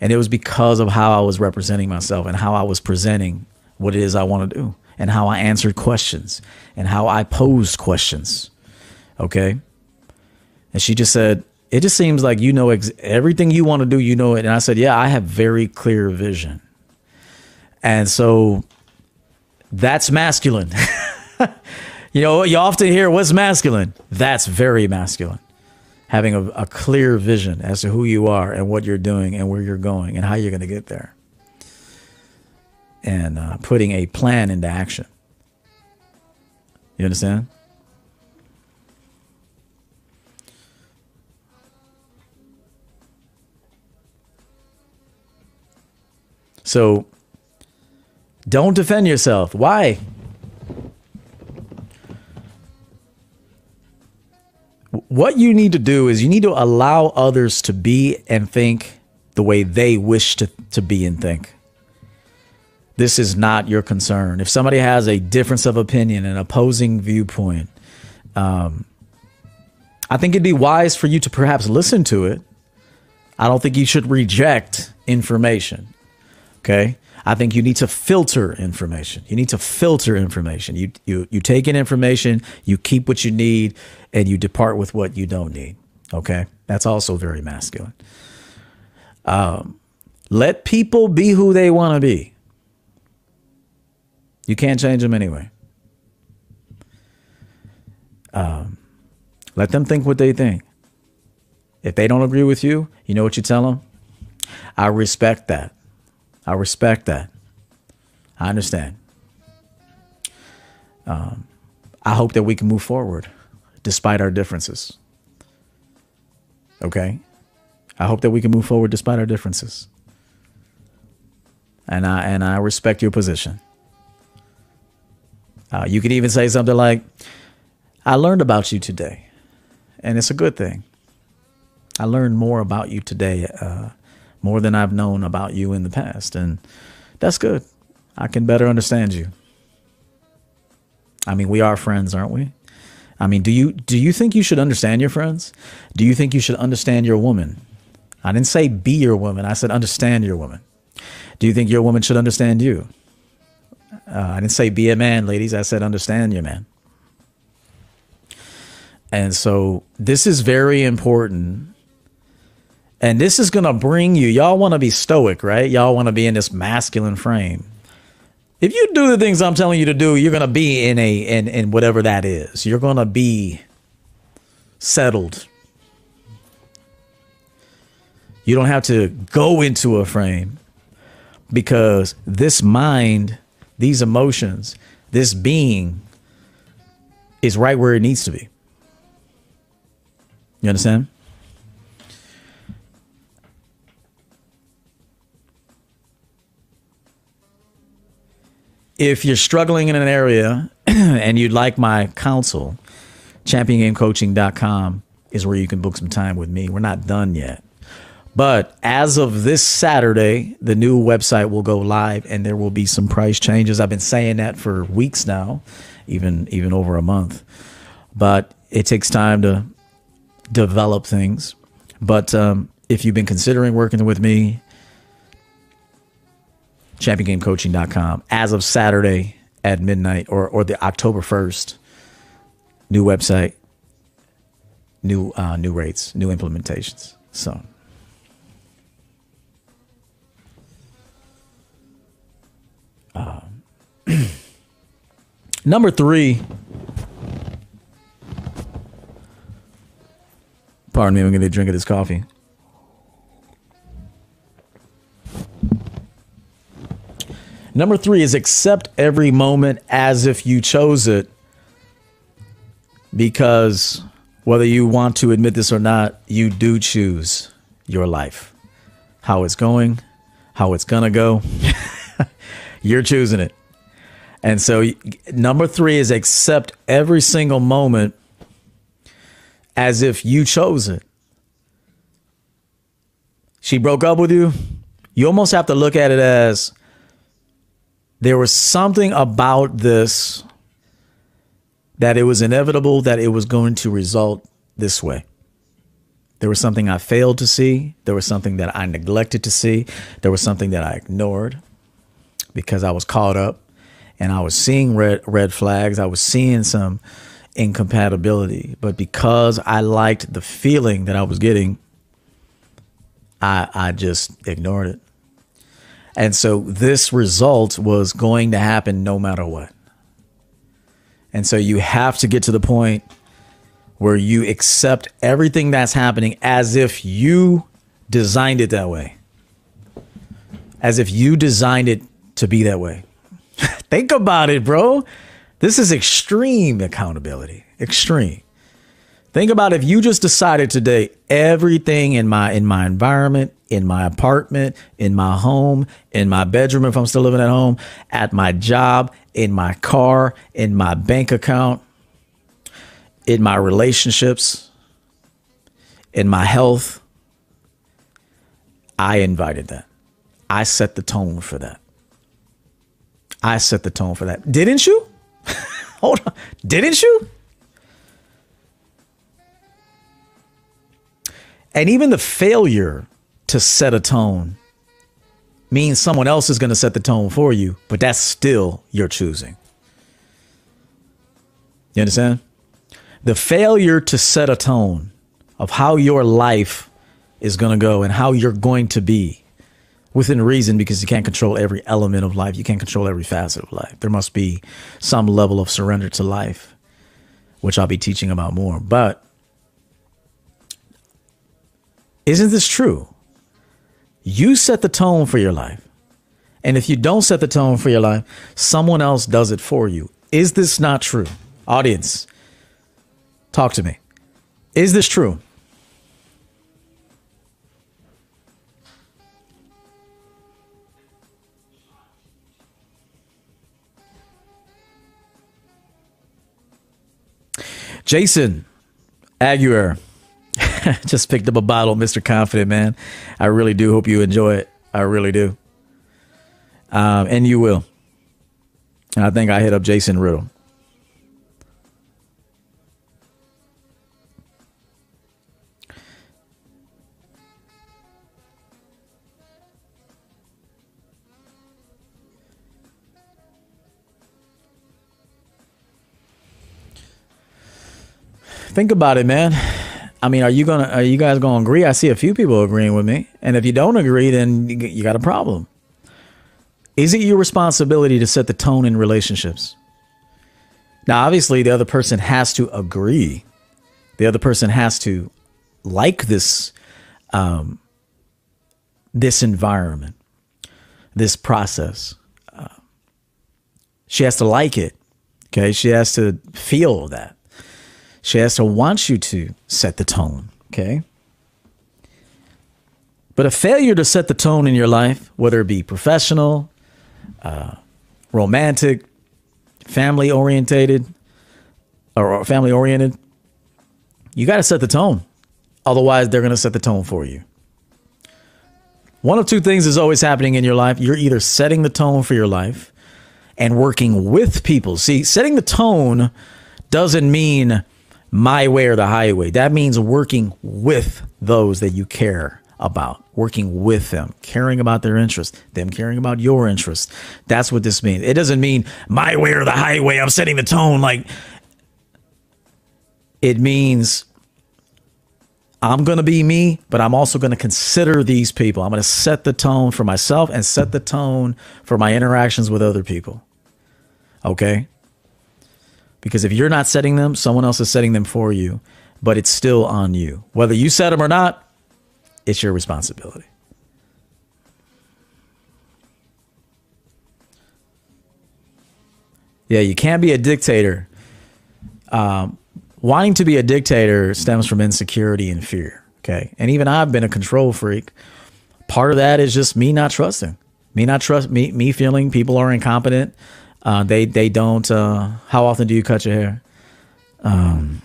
Speaker 1: And it was because of how I was representing myself and how I was presenting what it is I want to do and how I answered questions and how I posed questions. Okay. And she just said, it just seems like you know ex- everything you want to do, you know it. And I said, yeah, I have very clear vision. And so that's masculine. you know, you often hear what's masculine. That's very masculine. Having a, a clear vision as to who you are and what you're doing and where you're going and how you're going to get there. And uh, putting a plan into action. You understand? So don't defend yourself. Why? What you need to do is you need to allow others to be and think the way they wish to, to be and think. This is not your concern. If somebody has a difference of opinion, an opposing viewpoint, um, I think it'd be wise for you to perhaps listen to it. I don't think you should reject information. Okay. I think you need to filter information. You need to filter information. You you you take in information, you keep what you need, and you depart with what you don't need. Okay, that's also very masculine. Um, let people be who they want to be. You can't change them anyway. Um, let them think what they think. If they don't agree with you, you know what you tell them? I respect that. I respect that. I understand. Um, I hope that we can move forward despite our differences. Okay? I hope that we can move forward despite our differences. And I and I respect your position. Uh, you could even say something like, "I learned about you today, and it's a good thing. I learned more about you today, uh, more than I've known about you in the past, and that's good. I can better understand you. I mean, we are friends, aren't we? I mean, do you do you think you should understand your friends? Do you think you should understand your woman? I didn't say be your woman. I said understand your woman. Do you think your woman should understand you? Uh, I didn't say be a man, ladies. I said understand your man. And so this is very important. And this is going to bring you, y'all want to be stoic, right? Y'all want to be in this masculine frame. If you do the things I'm telling you to do, you're going to be in a in in whatever that is. You're going to be settled. You don't have to go into a frame because this mind, these emotions, this being is right where it needs to be. You understand? If you're struggling in an area and you'd like my counsel, championgamecoaching.com is where you can book some time with me. We're not done yet. But as of this Saturday, the new website will go live and there will be some price changes. I've been saying that for weeks now, even even over a month. But it takes time to develop things. But um, if you've been considering working with me, championgamecoaching.com as of Saturday at midnight or, or the October 1st, new website, new uh, new rates, new implementations. So um, number three. Pardon me, I'm to drink of this coffee. Number three is accept every moment as if you chose it because whether you want to admit this or not, you do choose your life. How it's going, how it's going to go. You're choosing it. And so, number three is accept every single moment as if you chose it. She broke up with you. You almost have to look at it as there was something about this that it was inevitable that it was going to result this way. There was something I failed to see. There was something that I neglected to see. There was something that I ignored because I was caught up and I was seeing red red flags. I was seeing some incompatibility, but because I liked the feeling that I was getting, I I just ignored it. And so this result was going to happen no matter what. And so you have to get to the point where you accept everything that's happening as if you designed it that way. As if you designed it to be that way. Think about it, bro. This is extreme accountability. Extreme. Think about if you just decided today everything in my in my environment, in my apartment, in my home, in my bedroom if I'm still living at home, at my job, in my car, in my bank account, in my relationships, in my health. I invited that. I set the tone for that. I set the tone for that. Didn't you? Hold on. Didn't you? And even the failure to set a tone means someone else is going to set the tone for you, but that's still your choosing. You understand? The failure to set a tone of how your life is going to go and how you're going to be within reason because you can't control every element of life. You can't control every facet of life. There must be some level of surrender to life, which I'll be teaching about more. But isn't this true? You set the tone for your life. And if you don't set the tone for your life, someone else does it for you. Is this not true? Audience, talk to me. Is this true? Jason Aguirre just picked up a bottle, Mr. Confident, man. I really do hope you enjoy it. I really do. Um, and you will. And I think I hit up Jason Riddle. Think about it, man. I mean, are you gonna are you guys gonna agree? I see a few people agreeing with me, and if you don't agree, then you got a problem. Is it your responsibility to set the tone in relationships? Now, obviously, the other person has to agree. The other person has to like this, um, this environment, this process. Uh, she has to like it. Okay, she has to feel that. She has to want you to set the tone, okay? But a failure to set the tone in your life, whether it be professional, uh, romantic, family orientated, or family oriented, you got to set the tone. Otherwise, they're going to set the tone for you. One of two things is always happening in your life. You're either setting the tone for your life and working with people. See, setting the tone doesn't mean my way or the highway. That means working with those that you care about, working with them, caring about their interests, them caring about your interests. That's what this means. It doesn't mean my way or the highway. I'm setting the tone. Like, it means I'm going to be me, but I'm also going to consider these people. I'm going to set the tone for myself and set the tone for my interactions with other people. Okay? Because if you're not setting them, someone else is setting them for you, but it's still on you. Whether you set them or not, it's your responsibility. Yeah, you can't be a dictator. Um, wanting to be a dictator stems from insecurity and fear. Okay. And even I've been a control freak. Part of that is just me not trusting, me not trust me, me feeling people are incompetent. Uh, they they don't. Uh, how often do you cut your hair? Um,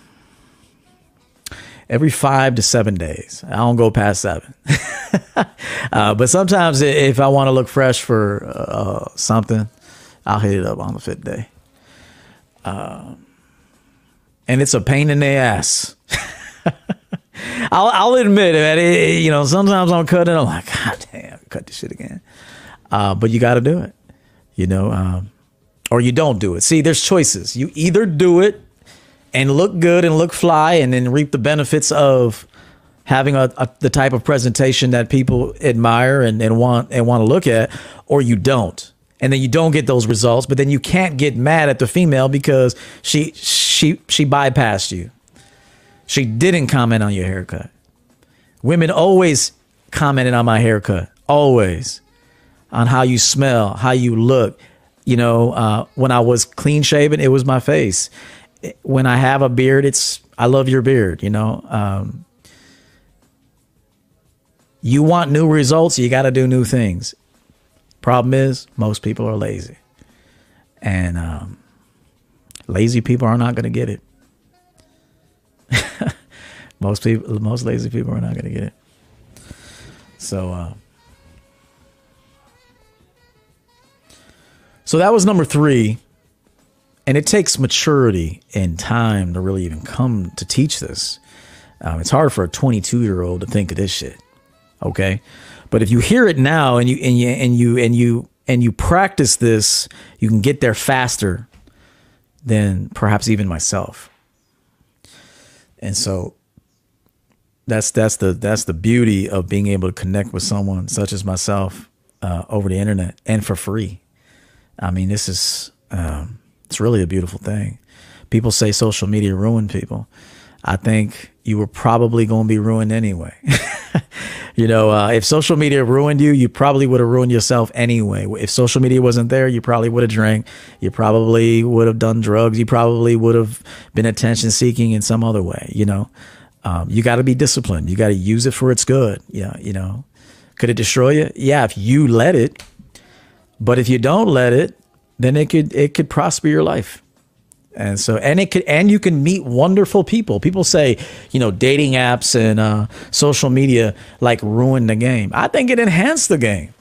Speaker 1: every five to seven days. I don't go past seven. uh, but sometimes if I want to look fresh for uh, something, I'll hit it up on the fifth day. Um, and it's a pain in the ass. I'll, I'll admit that it, you know sometimes I'm cutting. I'm like, God damn, cut this shit again. Uh, but you got to do it. You know, um, or you don't do it. See, there's choices. You either do it and look good and look fly and then reap the benefits of having a, a, the type of presentation that people admire and, and want and want to look at, or you don't. And then you don't get those results, but then you can't get mad at the female because she she she bypassed you. She didn't comment on your haircut. Women always commented on my haircut, always on how you smell, how you look, you know, uh, when I was clean shaven, it was my face. When I have a beard, it's I love your beard. You know, um, you want new results, you got to do new things. Problem is, most people are lazy, and um, lazy people are not going to get it. most people, most lazy people are not going to get it. So. Uh, So that was number three. And it takes maturity and time to really even come to teach this. Um, it's hard for a 22 year old to think of this shit. Okay. But if you hear it now and you, and you, and you, and you, and you practice this, you can get there faster than perhaps even myself. And so that's that's the that's the beauty of being able to connect with someone such as myself uh, over the internet and for free. I mean, this is um, it's really a beautiful thing. People say social media ruined people. I think you were probably going to be ruined anyway. you know, uh, if social media ruined you, you probably would have ruined yourself anyway. If social media wasn't there, you probably would have drank. You probably would have done drugs. You probably would have been attention seeking in some other way. You know, um, you got to be disciplined. You got to use it for its good. Yeah, you know, could it destroy you? Yeah, if you let it. But if you don't let it, then it could it could prosper your life. And so, and it could, and you can meet wonderful people. People say, you know, dating apps and uh, social media like ruined the game. I think it enhanced the game.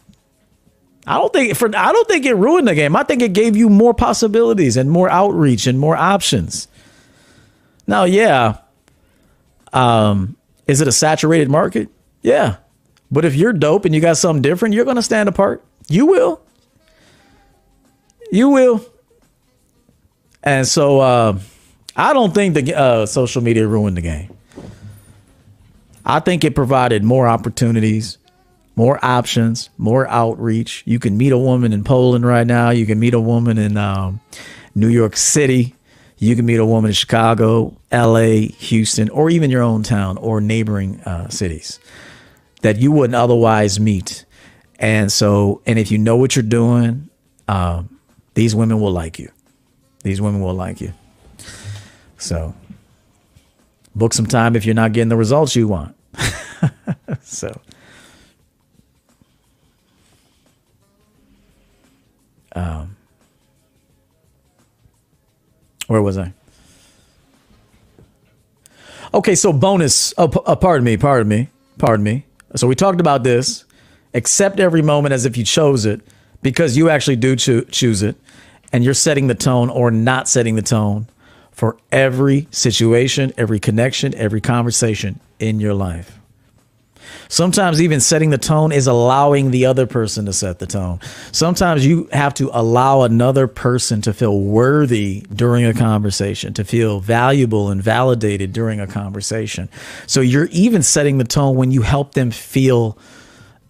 Speaker 1: I don't think for I don't think it ruined the game. I think it gave you more possibilities and more outreach and more options. Now, yeah, um, is it a saturated market? Yeah, but if you're dope and you got something different, you're going to stand apart. You will. You will. And so uh, I don't think the uh, social media ruined the game. I think it provided more opportunities, more options, more outreach. You can meet a woman in Poland right now. You can meet a woman in um, New York City. You can meet a woman in Chicago, LA, Houston, or even your own town or neighboring uh, cities that you wouldn't otherwise meet. And so, and if you know what you're doing, um, these women will like you. These women will like you. So book some time if you're not getting the results you want. so um where was I? Okay, so bonus. Oh, uh, pardon me, pardon me, pardon me. So we talked about this. Accept every moment as if you chose it because you actually do cho- choose it and you're setting the tone or not setting the tone for every situation, every connection, every conversation in your life. Sometimes even setting the tone is allowing the other person to set the tone. Sometimes you have to allow another person to feel worthy during a conversation, to feel valuable and validated during a conversation. So you're even setting the tone when you help them feel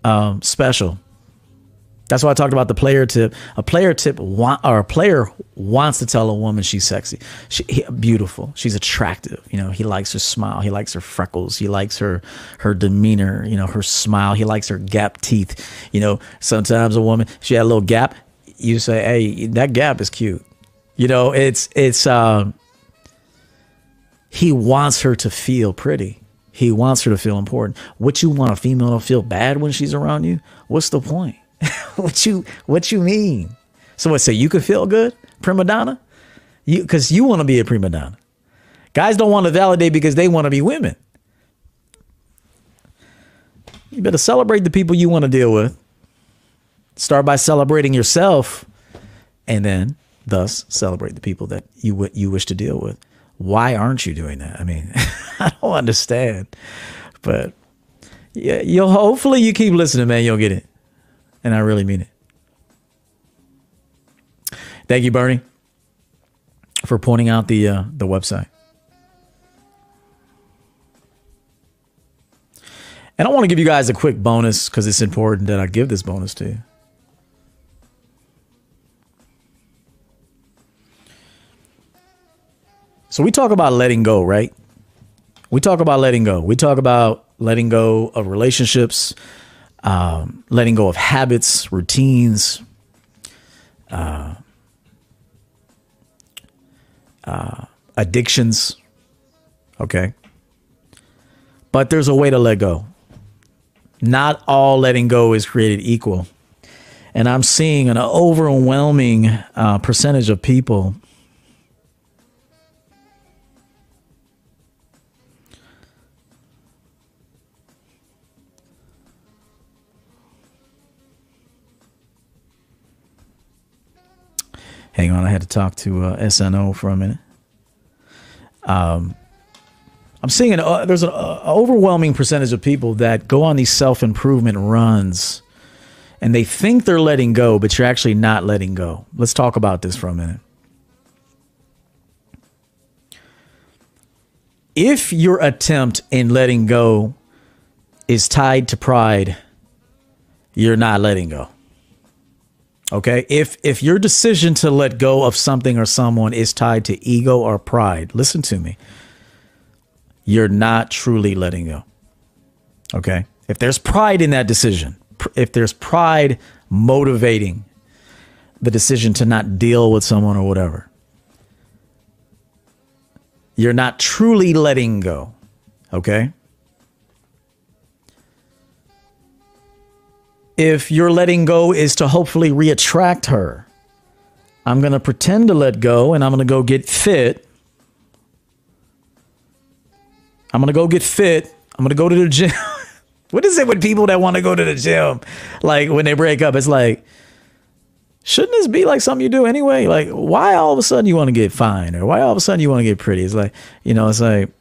Speaker 1: um, special that's why I talked about the player tip. A player tip or a player wants to tell a woman she's sexy, she, he, beautiful, she's attractive. You know, he likes her smile, he likes her freckles, he likes her her demeanor. You know, her smile. He likes her gap teeth. You know, sometimes a woman she had a little gap. You say, "Hey, that gap is cute." You know, it's it's. Um, he wants her to feel pretty. He wants her to feel important. What you want a female to feel bad when she's around you? What's the point? what you what you mean? So what say you could feel good, prima donna? You because you want to be a prima donna. Guys don't want to validate because they want to be women. You better celebrate the people you want to deal with. Start by celebrating yourself, and then thus celebrate the people that you you wish to deal with. Why aren't you doing that? I mean, I don't understand, but yeah, you'll hopefully you keep listening, man. You'll get it and I really mean it. Thank you, Bernie, for pointing out the uh, the website. And I want to give you guys a quick bonus because it's important that I give this bonus to you. So we talk about letting go, right? We talk about letting go. We talk about letting go of relationships, um, letting go of habits, routines, uh, uh, addictions. Okay. But there's a way to let go. Not all letting go is created equal. And I'm seeing an overwhelming uh, percentage of people Hang on, I had to talk to uh, SNO for a minute. Um, I'm seeing an, uh, there's an uh, overwhelming percentage of people that go on these self improvement runs and they think they're letting go, but you're actually not letting go. Let's talk about this for a minute. If your attempt in letting go is tied to pride, you're not letting go. Okay. If if your decision to let go of something or someone is tied to ego or pride, listen to me. You're not truly letting go. Okay. If there's pride in that decision, if there's pride motivating the decision to not deal with someone or whatever, you're not truly letting go. Okay. If your letting go is to hopefully reattract her, I'm going to pretend to let go and I'm going to go get fit. I'm going to go get fit. I'm going to go to the gym. what is it with people that want to go to the gym? Like when they break up, it's like, shouldn't this be like something you do anyway? Like, why all of a sudden you want to get fine or why all of a sudden you want to get pretty? It's like, you know, it's like,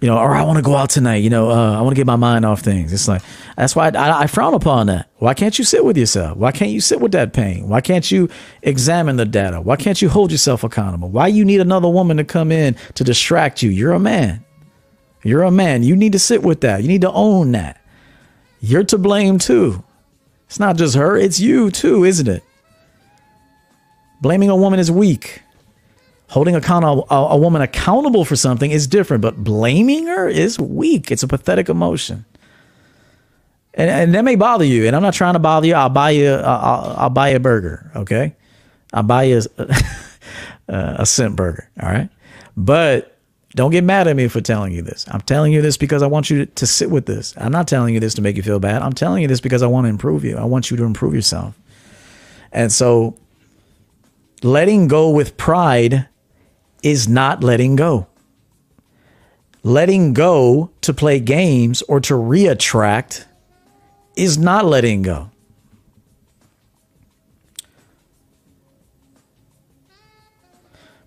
Speaker 1: you know, or I want to go out tonight. You know, uh, I want to get my mind off things. It's like that's why I, I, frown upon that. Why can't you sit with yourself? Why can't you sit with that pain? Why can't you examine the data? Why can't you hold yourself accountable? Why you need another woman to come in to distract you? You're a man. You're a man. You need to sit with that. You need to own that. You're to blame too. It's not just her. It's you too, isn't it? Blaming a woman is weak. Holding a, a, a woman accountable for something is different, but blaming her is weak. It's a pathetic emotion. And, and that may bother you. And I'm not trying to bother you. I'll buy you. I'll, I'll buy you a burger. Okay, I'll buy you a, a cent burger. All right, but don't get mad at me for telling you this. I'm telling you this because I want you to, to sit with this. I'm not telling you this to make you feel bad. I'm telling you this because I want to improve you. I want you to improve yourself. And so, letting go with pride is not letting go. Letting go to play games or to reattract is not letting go.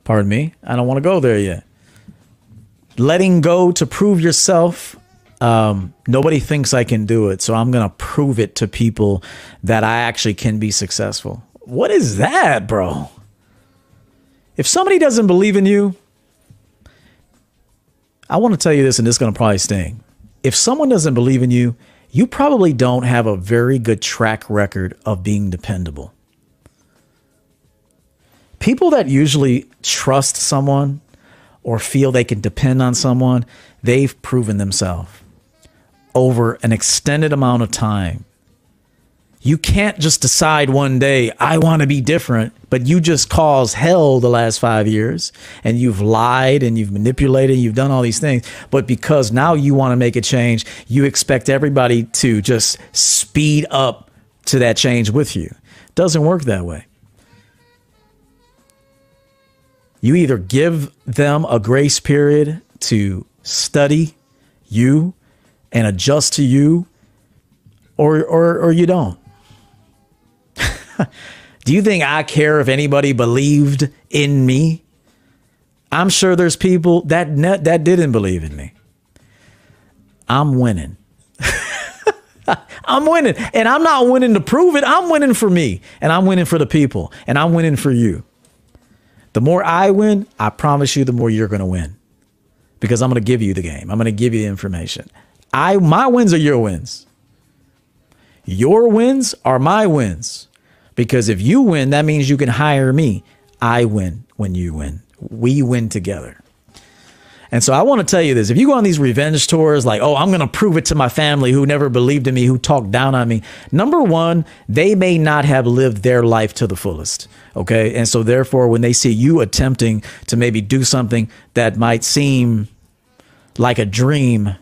Speaker 1: Pardon me, I don't want to go there yet. Letting go to prove yourself, um, nobody thinks I can do it, so I'm going to prove it to people that I actually can be successful. What is that, bro? If somebody doesn't believe in you, I want to tell you this, and this is going to probably sting. If someone doesn't believe in you, you probably don't have a very good track record of being dependable. People that usually trust someone or feel they can depend on someone, they've proven themselves over an extended amount of time you can't just decide one day, I want to be different, but you just caused hell the last five years and you've lied and you've manipulated, and you've done all these things. But because now you want to make a change, you expect everybody to just speed up to that change with you. It doesn't work that way. You either give them a grace period to study you and adjust to you, or, or, or you don't. Do you think I care if anybody believed in me? I'm sure there's people that that didn't believe in me. I'm winning. I'm winning. And I'm not winning to prove it. I'm winning for me. And I'm winning for the people. And I'm winning for you. The more I win, I promise you, the more you're going to win. Because I'm going to give you the game. I'm going to give you the information. I my wins are your wins. Your wins are my wins. Because if you win, that means you can hire me. I win when you win. We win together. And so I want to tell you this if you go on these revenge tours, like, oh, I'm going to prove it to my family who never believed in me, who talked down on me. Number one, they may not have lived their life to the fullest. Okay. And so therefore, when they see you attempting to maybe do something that might seem like a dream,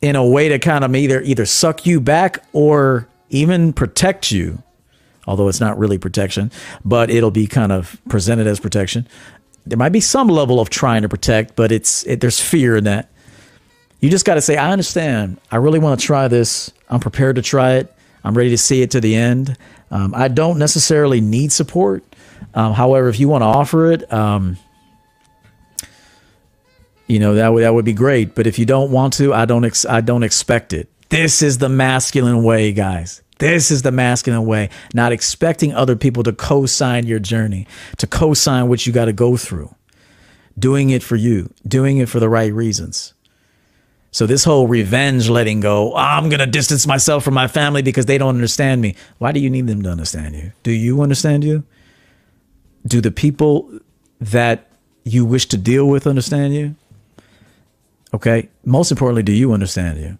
Speaker 1: in a way to kind of either either suck you back or even protect you, although it's not really protection, but it'll be kind of presented as protection. There might be some level of trying to protect, but it's it, there's fear in that. You just got to say, I understand. I really want to try this. I'm prepared to try it. I'm ready to see it to the end. Um, I don't necessarily need support. Um, however, if you want to offer it, um, you know that would that would be great. But if you don't want to, I don't ex- I don't expect it. This is the masculine way, guys. This is the masculine way, not expecting other people to co sign your journey, to co sign what you got to go through, doing it for you, doing it for the right reasons. So, this whole revenge letting go, oh, I'm going to distance myself from my family because they don't understand me. Why do you need them to understand you? Do you understand you? Do the people that you wish to deal with understand you? Okay. Most importantly, do you understand you?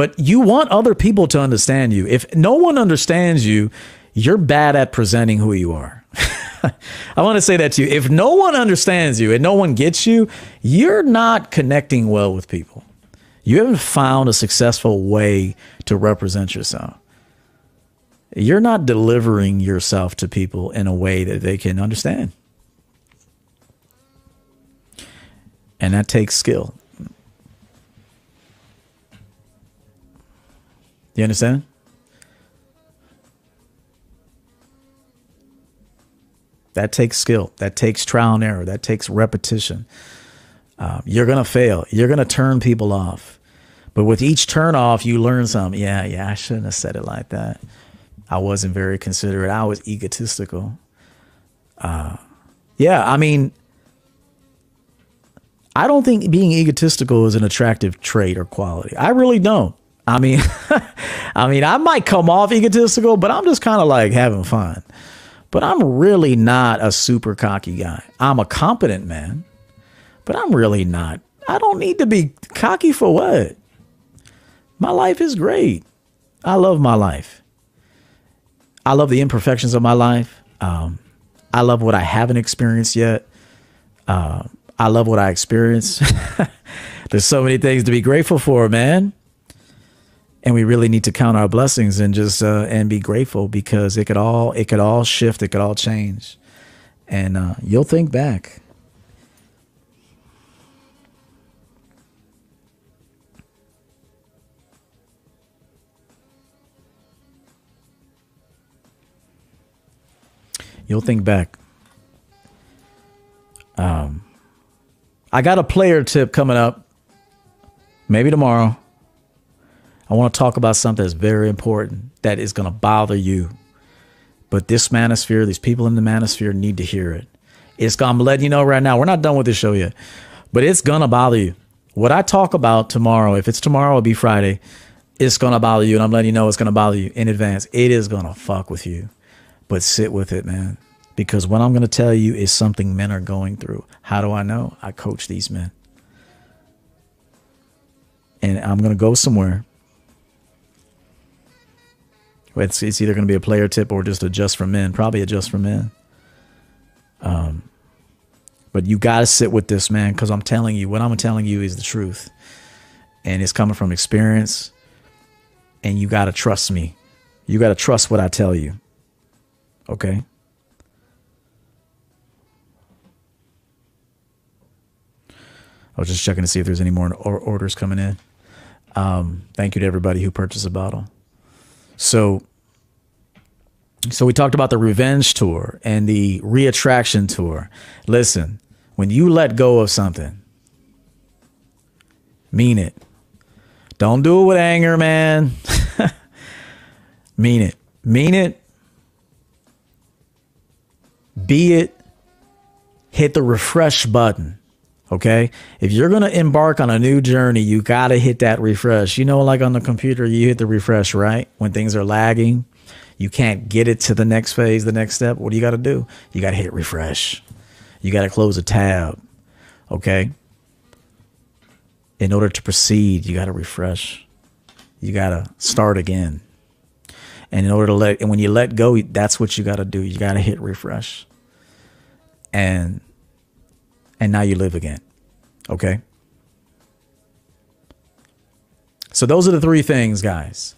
Speaker 1: But you want other people to understand you. If no one understands you, you're bad at presenting who you are. I want to say that to you. If no one understands you and no one gets you, you're not connecting well with people. You haven't found a successful way to represent yourself. you're not delivering yourself to people in a way that they can understand. And that takes skill. You understand? That takes skill. That takes trial and error. That takes repetition. Um, you're going to fail. You're going to turn people off. But with each turn off, you learn something. Yeah, yeah, I shouldn't have said it like that. I wasn't very considerate. I was egotistical. Uh, yeah, I mean, I don't think being egotistical is an attractive trait or quality. I really don't. I mean, I mean, I might come off egotistical, but I'm just kind of like having fun. But I'm really not a super cocky guy. I'm a competent man, but I'm really not. I don't need to be cocky for what? My life is great. I love my life. I love the imperfections of my life. Um, I love what I haven't experienced yet. Uh, I love what I experience. There's so many things to be grateful for, man and we really need to count our blessings and just uh, and be grateful because it could all it could all shift, it could all change, and uh, you'll think back. You'll think back. Um, I got a player tip coming up, maybe tomorrow. I want to talk about something that's very important that is going to bother you. But this manosphere, these people in the manosphere need to hear it. It's going to let you know right now. We're not done with this show yet, but it's going to bother you. What I talk about tomorrow, if it's tomorrow, it'll be Friday. It's going to bother you. And I'm letting you know it's going to bother you in advance. It is going to fuck with you, but sit with it, man. Because what I'm going to tell you is something men are going through. How do I know? I coach these men. And I'm going to go somewhere it's, it's either going to be a player tip or just a just for men. Probably a just for men. Um, but you got to sit with this man because I'm telling you, what I'm telling you is the truth, and it's coming from experience. And you got to trust me. You got to trust what I tell you. Okay. I was just checking to see if there's any more orders coming in. Um, thank you to everybody who purchased a bottle. So, so we talked about the revenge tour and the reattraction tour. Listen, when you let go of something, mean it. Don't do it with anger, man. mean it. Mean it. Be it. Hit the refresh button. Okay. If you're going to embark on a new journey, you got to hit that refresh. You know, like on the computer, you hit the refresh, right? When things are lagging, you can't get it to the next phase, the next step. What do you got to do? You got to hit refresh. You got to close a tab. Okay. In order to proceed, you got to refresh. You got to start again. And in order to let, and when you let go, that's what you got to do. You got to hit refresh. And and now you live again. Okay? So those are the three things, guys.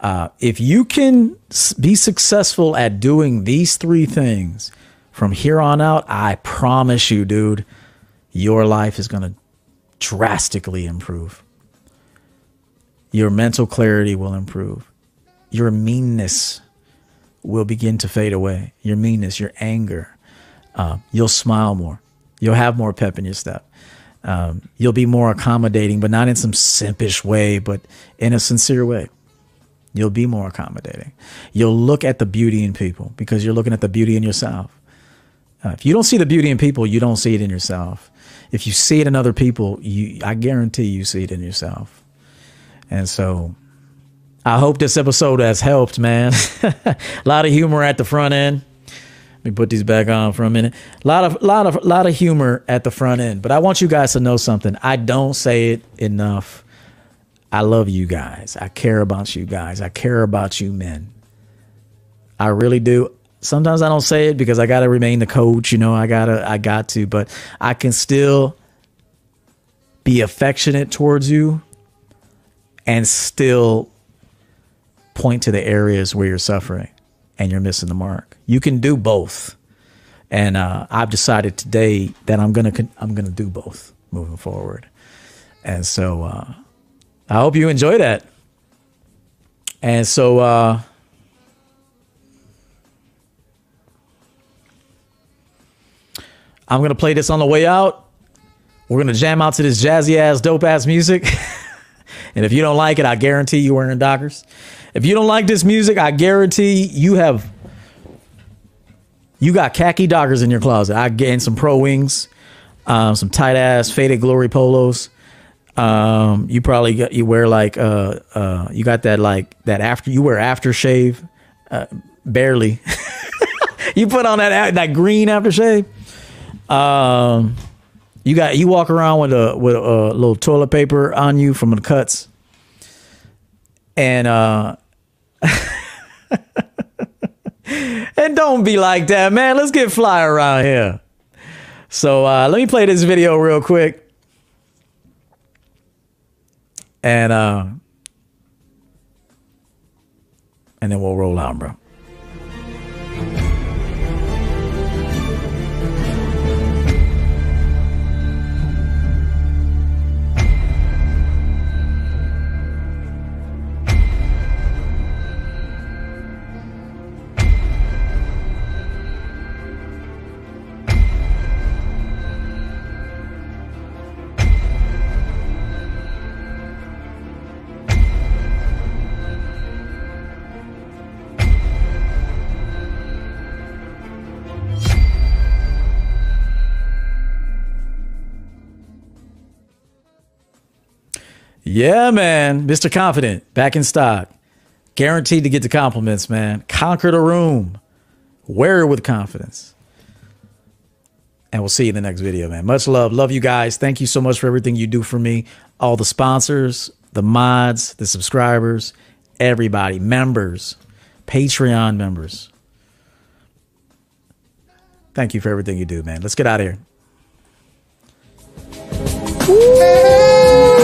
Speaker 1: Uh, if you can be successful at doing these three things from here on out, I promise you, dude, your life is going to drastically improve. Your mental clarity will improve. Your meanness will begin to fade away. Your meanness, your anger. Uh, you'll smile more. You'll have more pep in your step. Um, you'll be more accommodating, but not in some simpish way, but in a sincere way. You'll be more accommodating. You'll look at the beauty in people because you're looking at the beauty in yourself. Uh, if you don't see the beauty in people, you don't see it in yourself. If you see it in other people, you, I guarantee you see it in yourself. And so I hope this episode has helped, man. a lot of humor at the front end. Let me put these back on for a minute. A lot of lot of lot of humor at the front end, but I want you guys to know something. I don't say it enough. I love you guys. I care about you guys. I care about you men. I really do. Sometimes I don't say it because I got to remain the coach, you know, I got to I got to, but I can still be affectionate towards you and still point to the areas where you're suffering and you're missing the mark. You can do both. And uh, I've decided today that I'm gonna I'm gonna do both moving forward. And so uh, I hope you enjoy that. And so uh, I'm gonna play this on the way out. We're gonna jam out to this jazzy ass, dope ass music. and if you don't like it, I guarantee you wearing Dockers. If you don't like this music, I guarantee you have you got khaki Dockers in your closet. I gained some pro wings, um, some tight ass faded glory polos. Um, you probably got, you wear like uh uh you got that like that after you wear aftershave, uh, barely. you put on that that green aftershave. Um, you got you walk around with a with a little toilet paper on you from the cuts, and uh, and don't be like that, man. Let's get fly around here. So uh, let me play this video real quick, and uh, and then we'll roll out, bro. Yeah, man. Mr. Confident, back in stock. Guaranteed to get the compliments, man. Conquer the room. Wear it with confidence. And we'll see you in the next video, man. Much love. Love you guys. Thank you so much for everything you do for me. All the sponsors, the mods, the subscribers, everybody, members, Patreon members. Thank you for everything you do, man. Let's get out of here.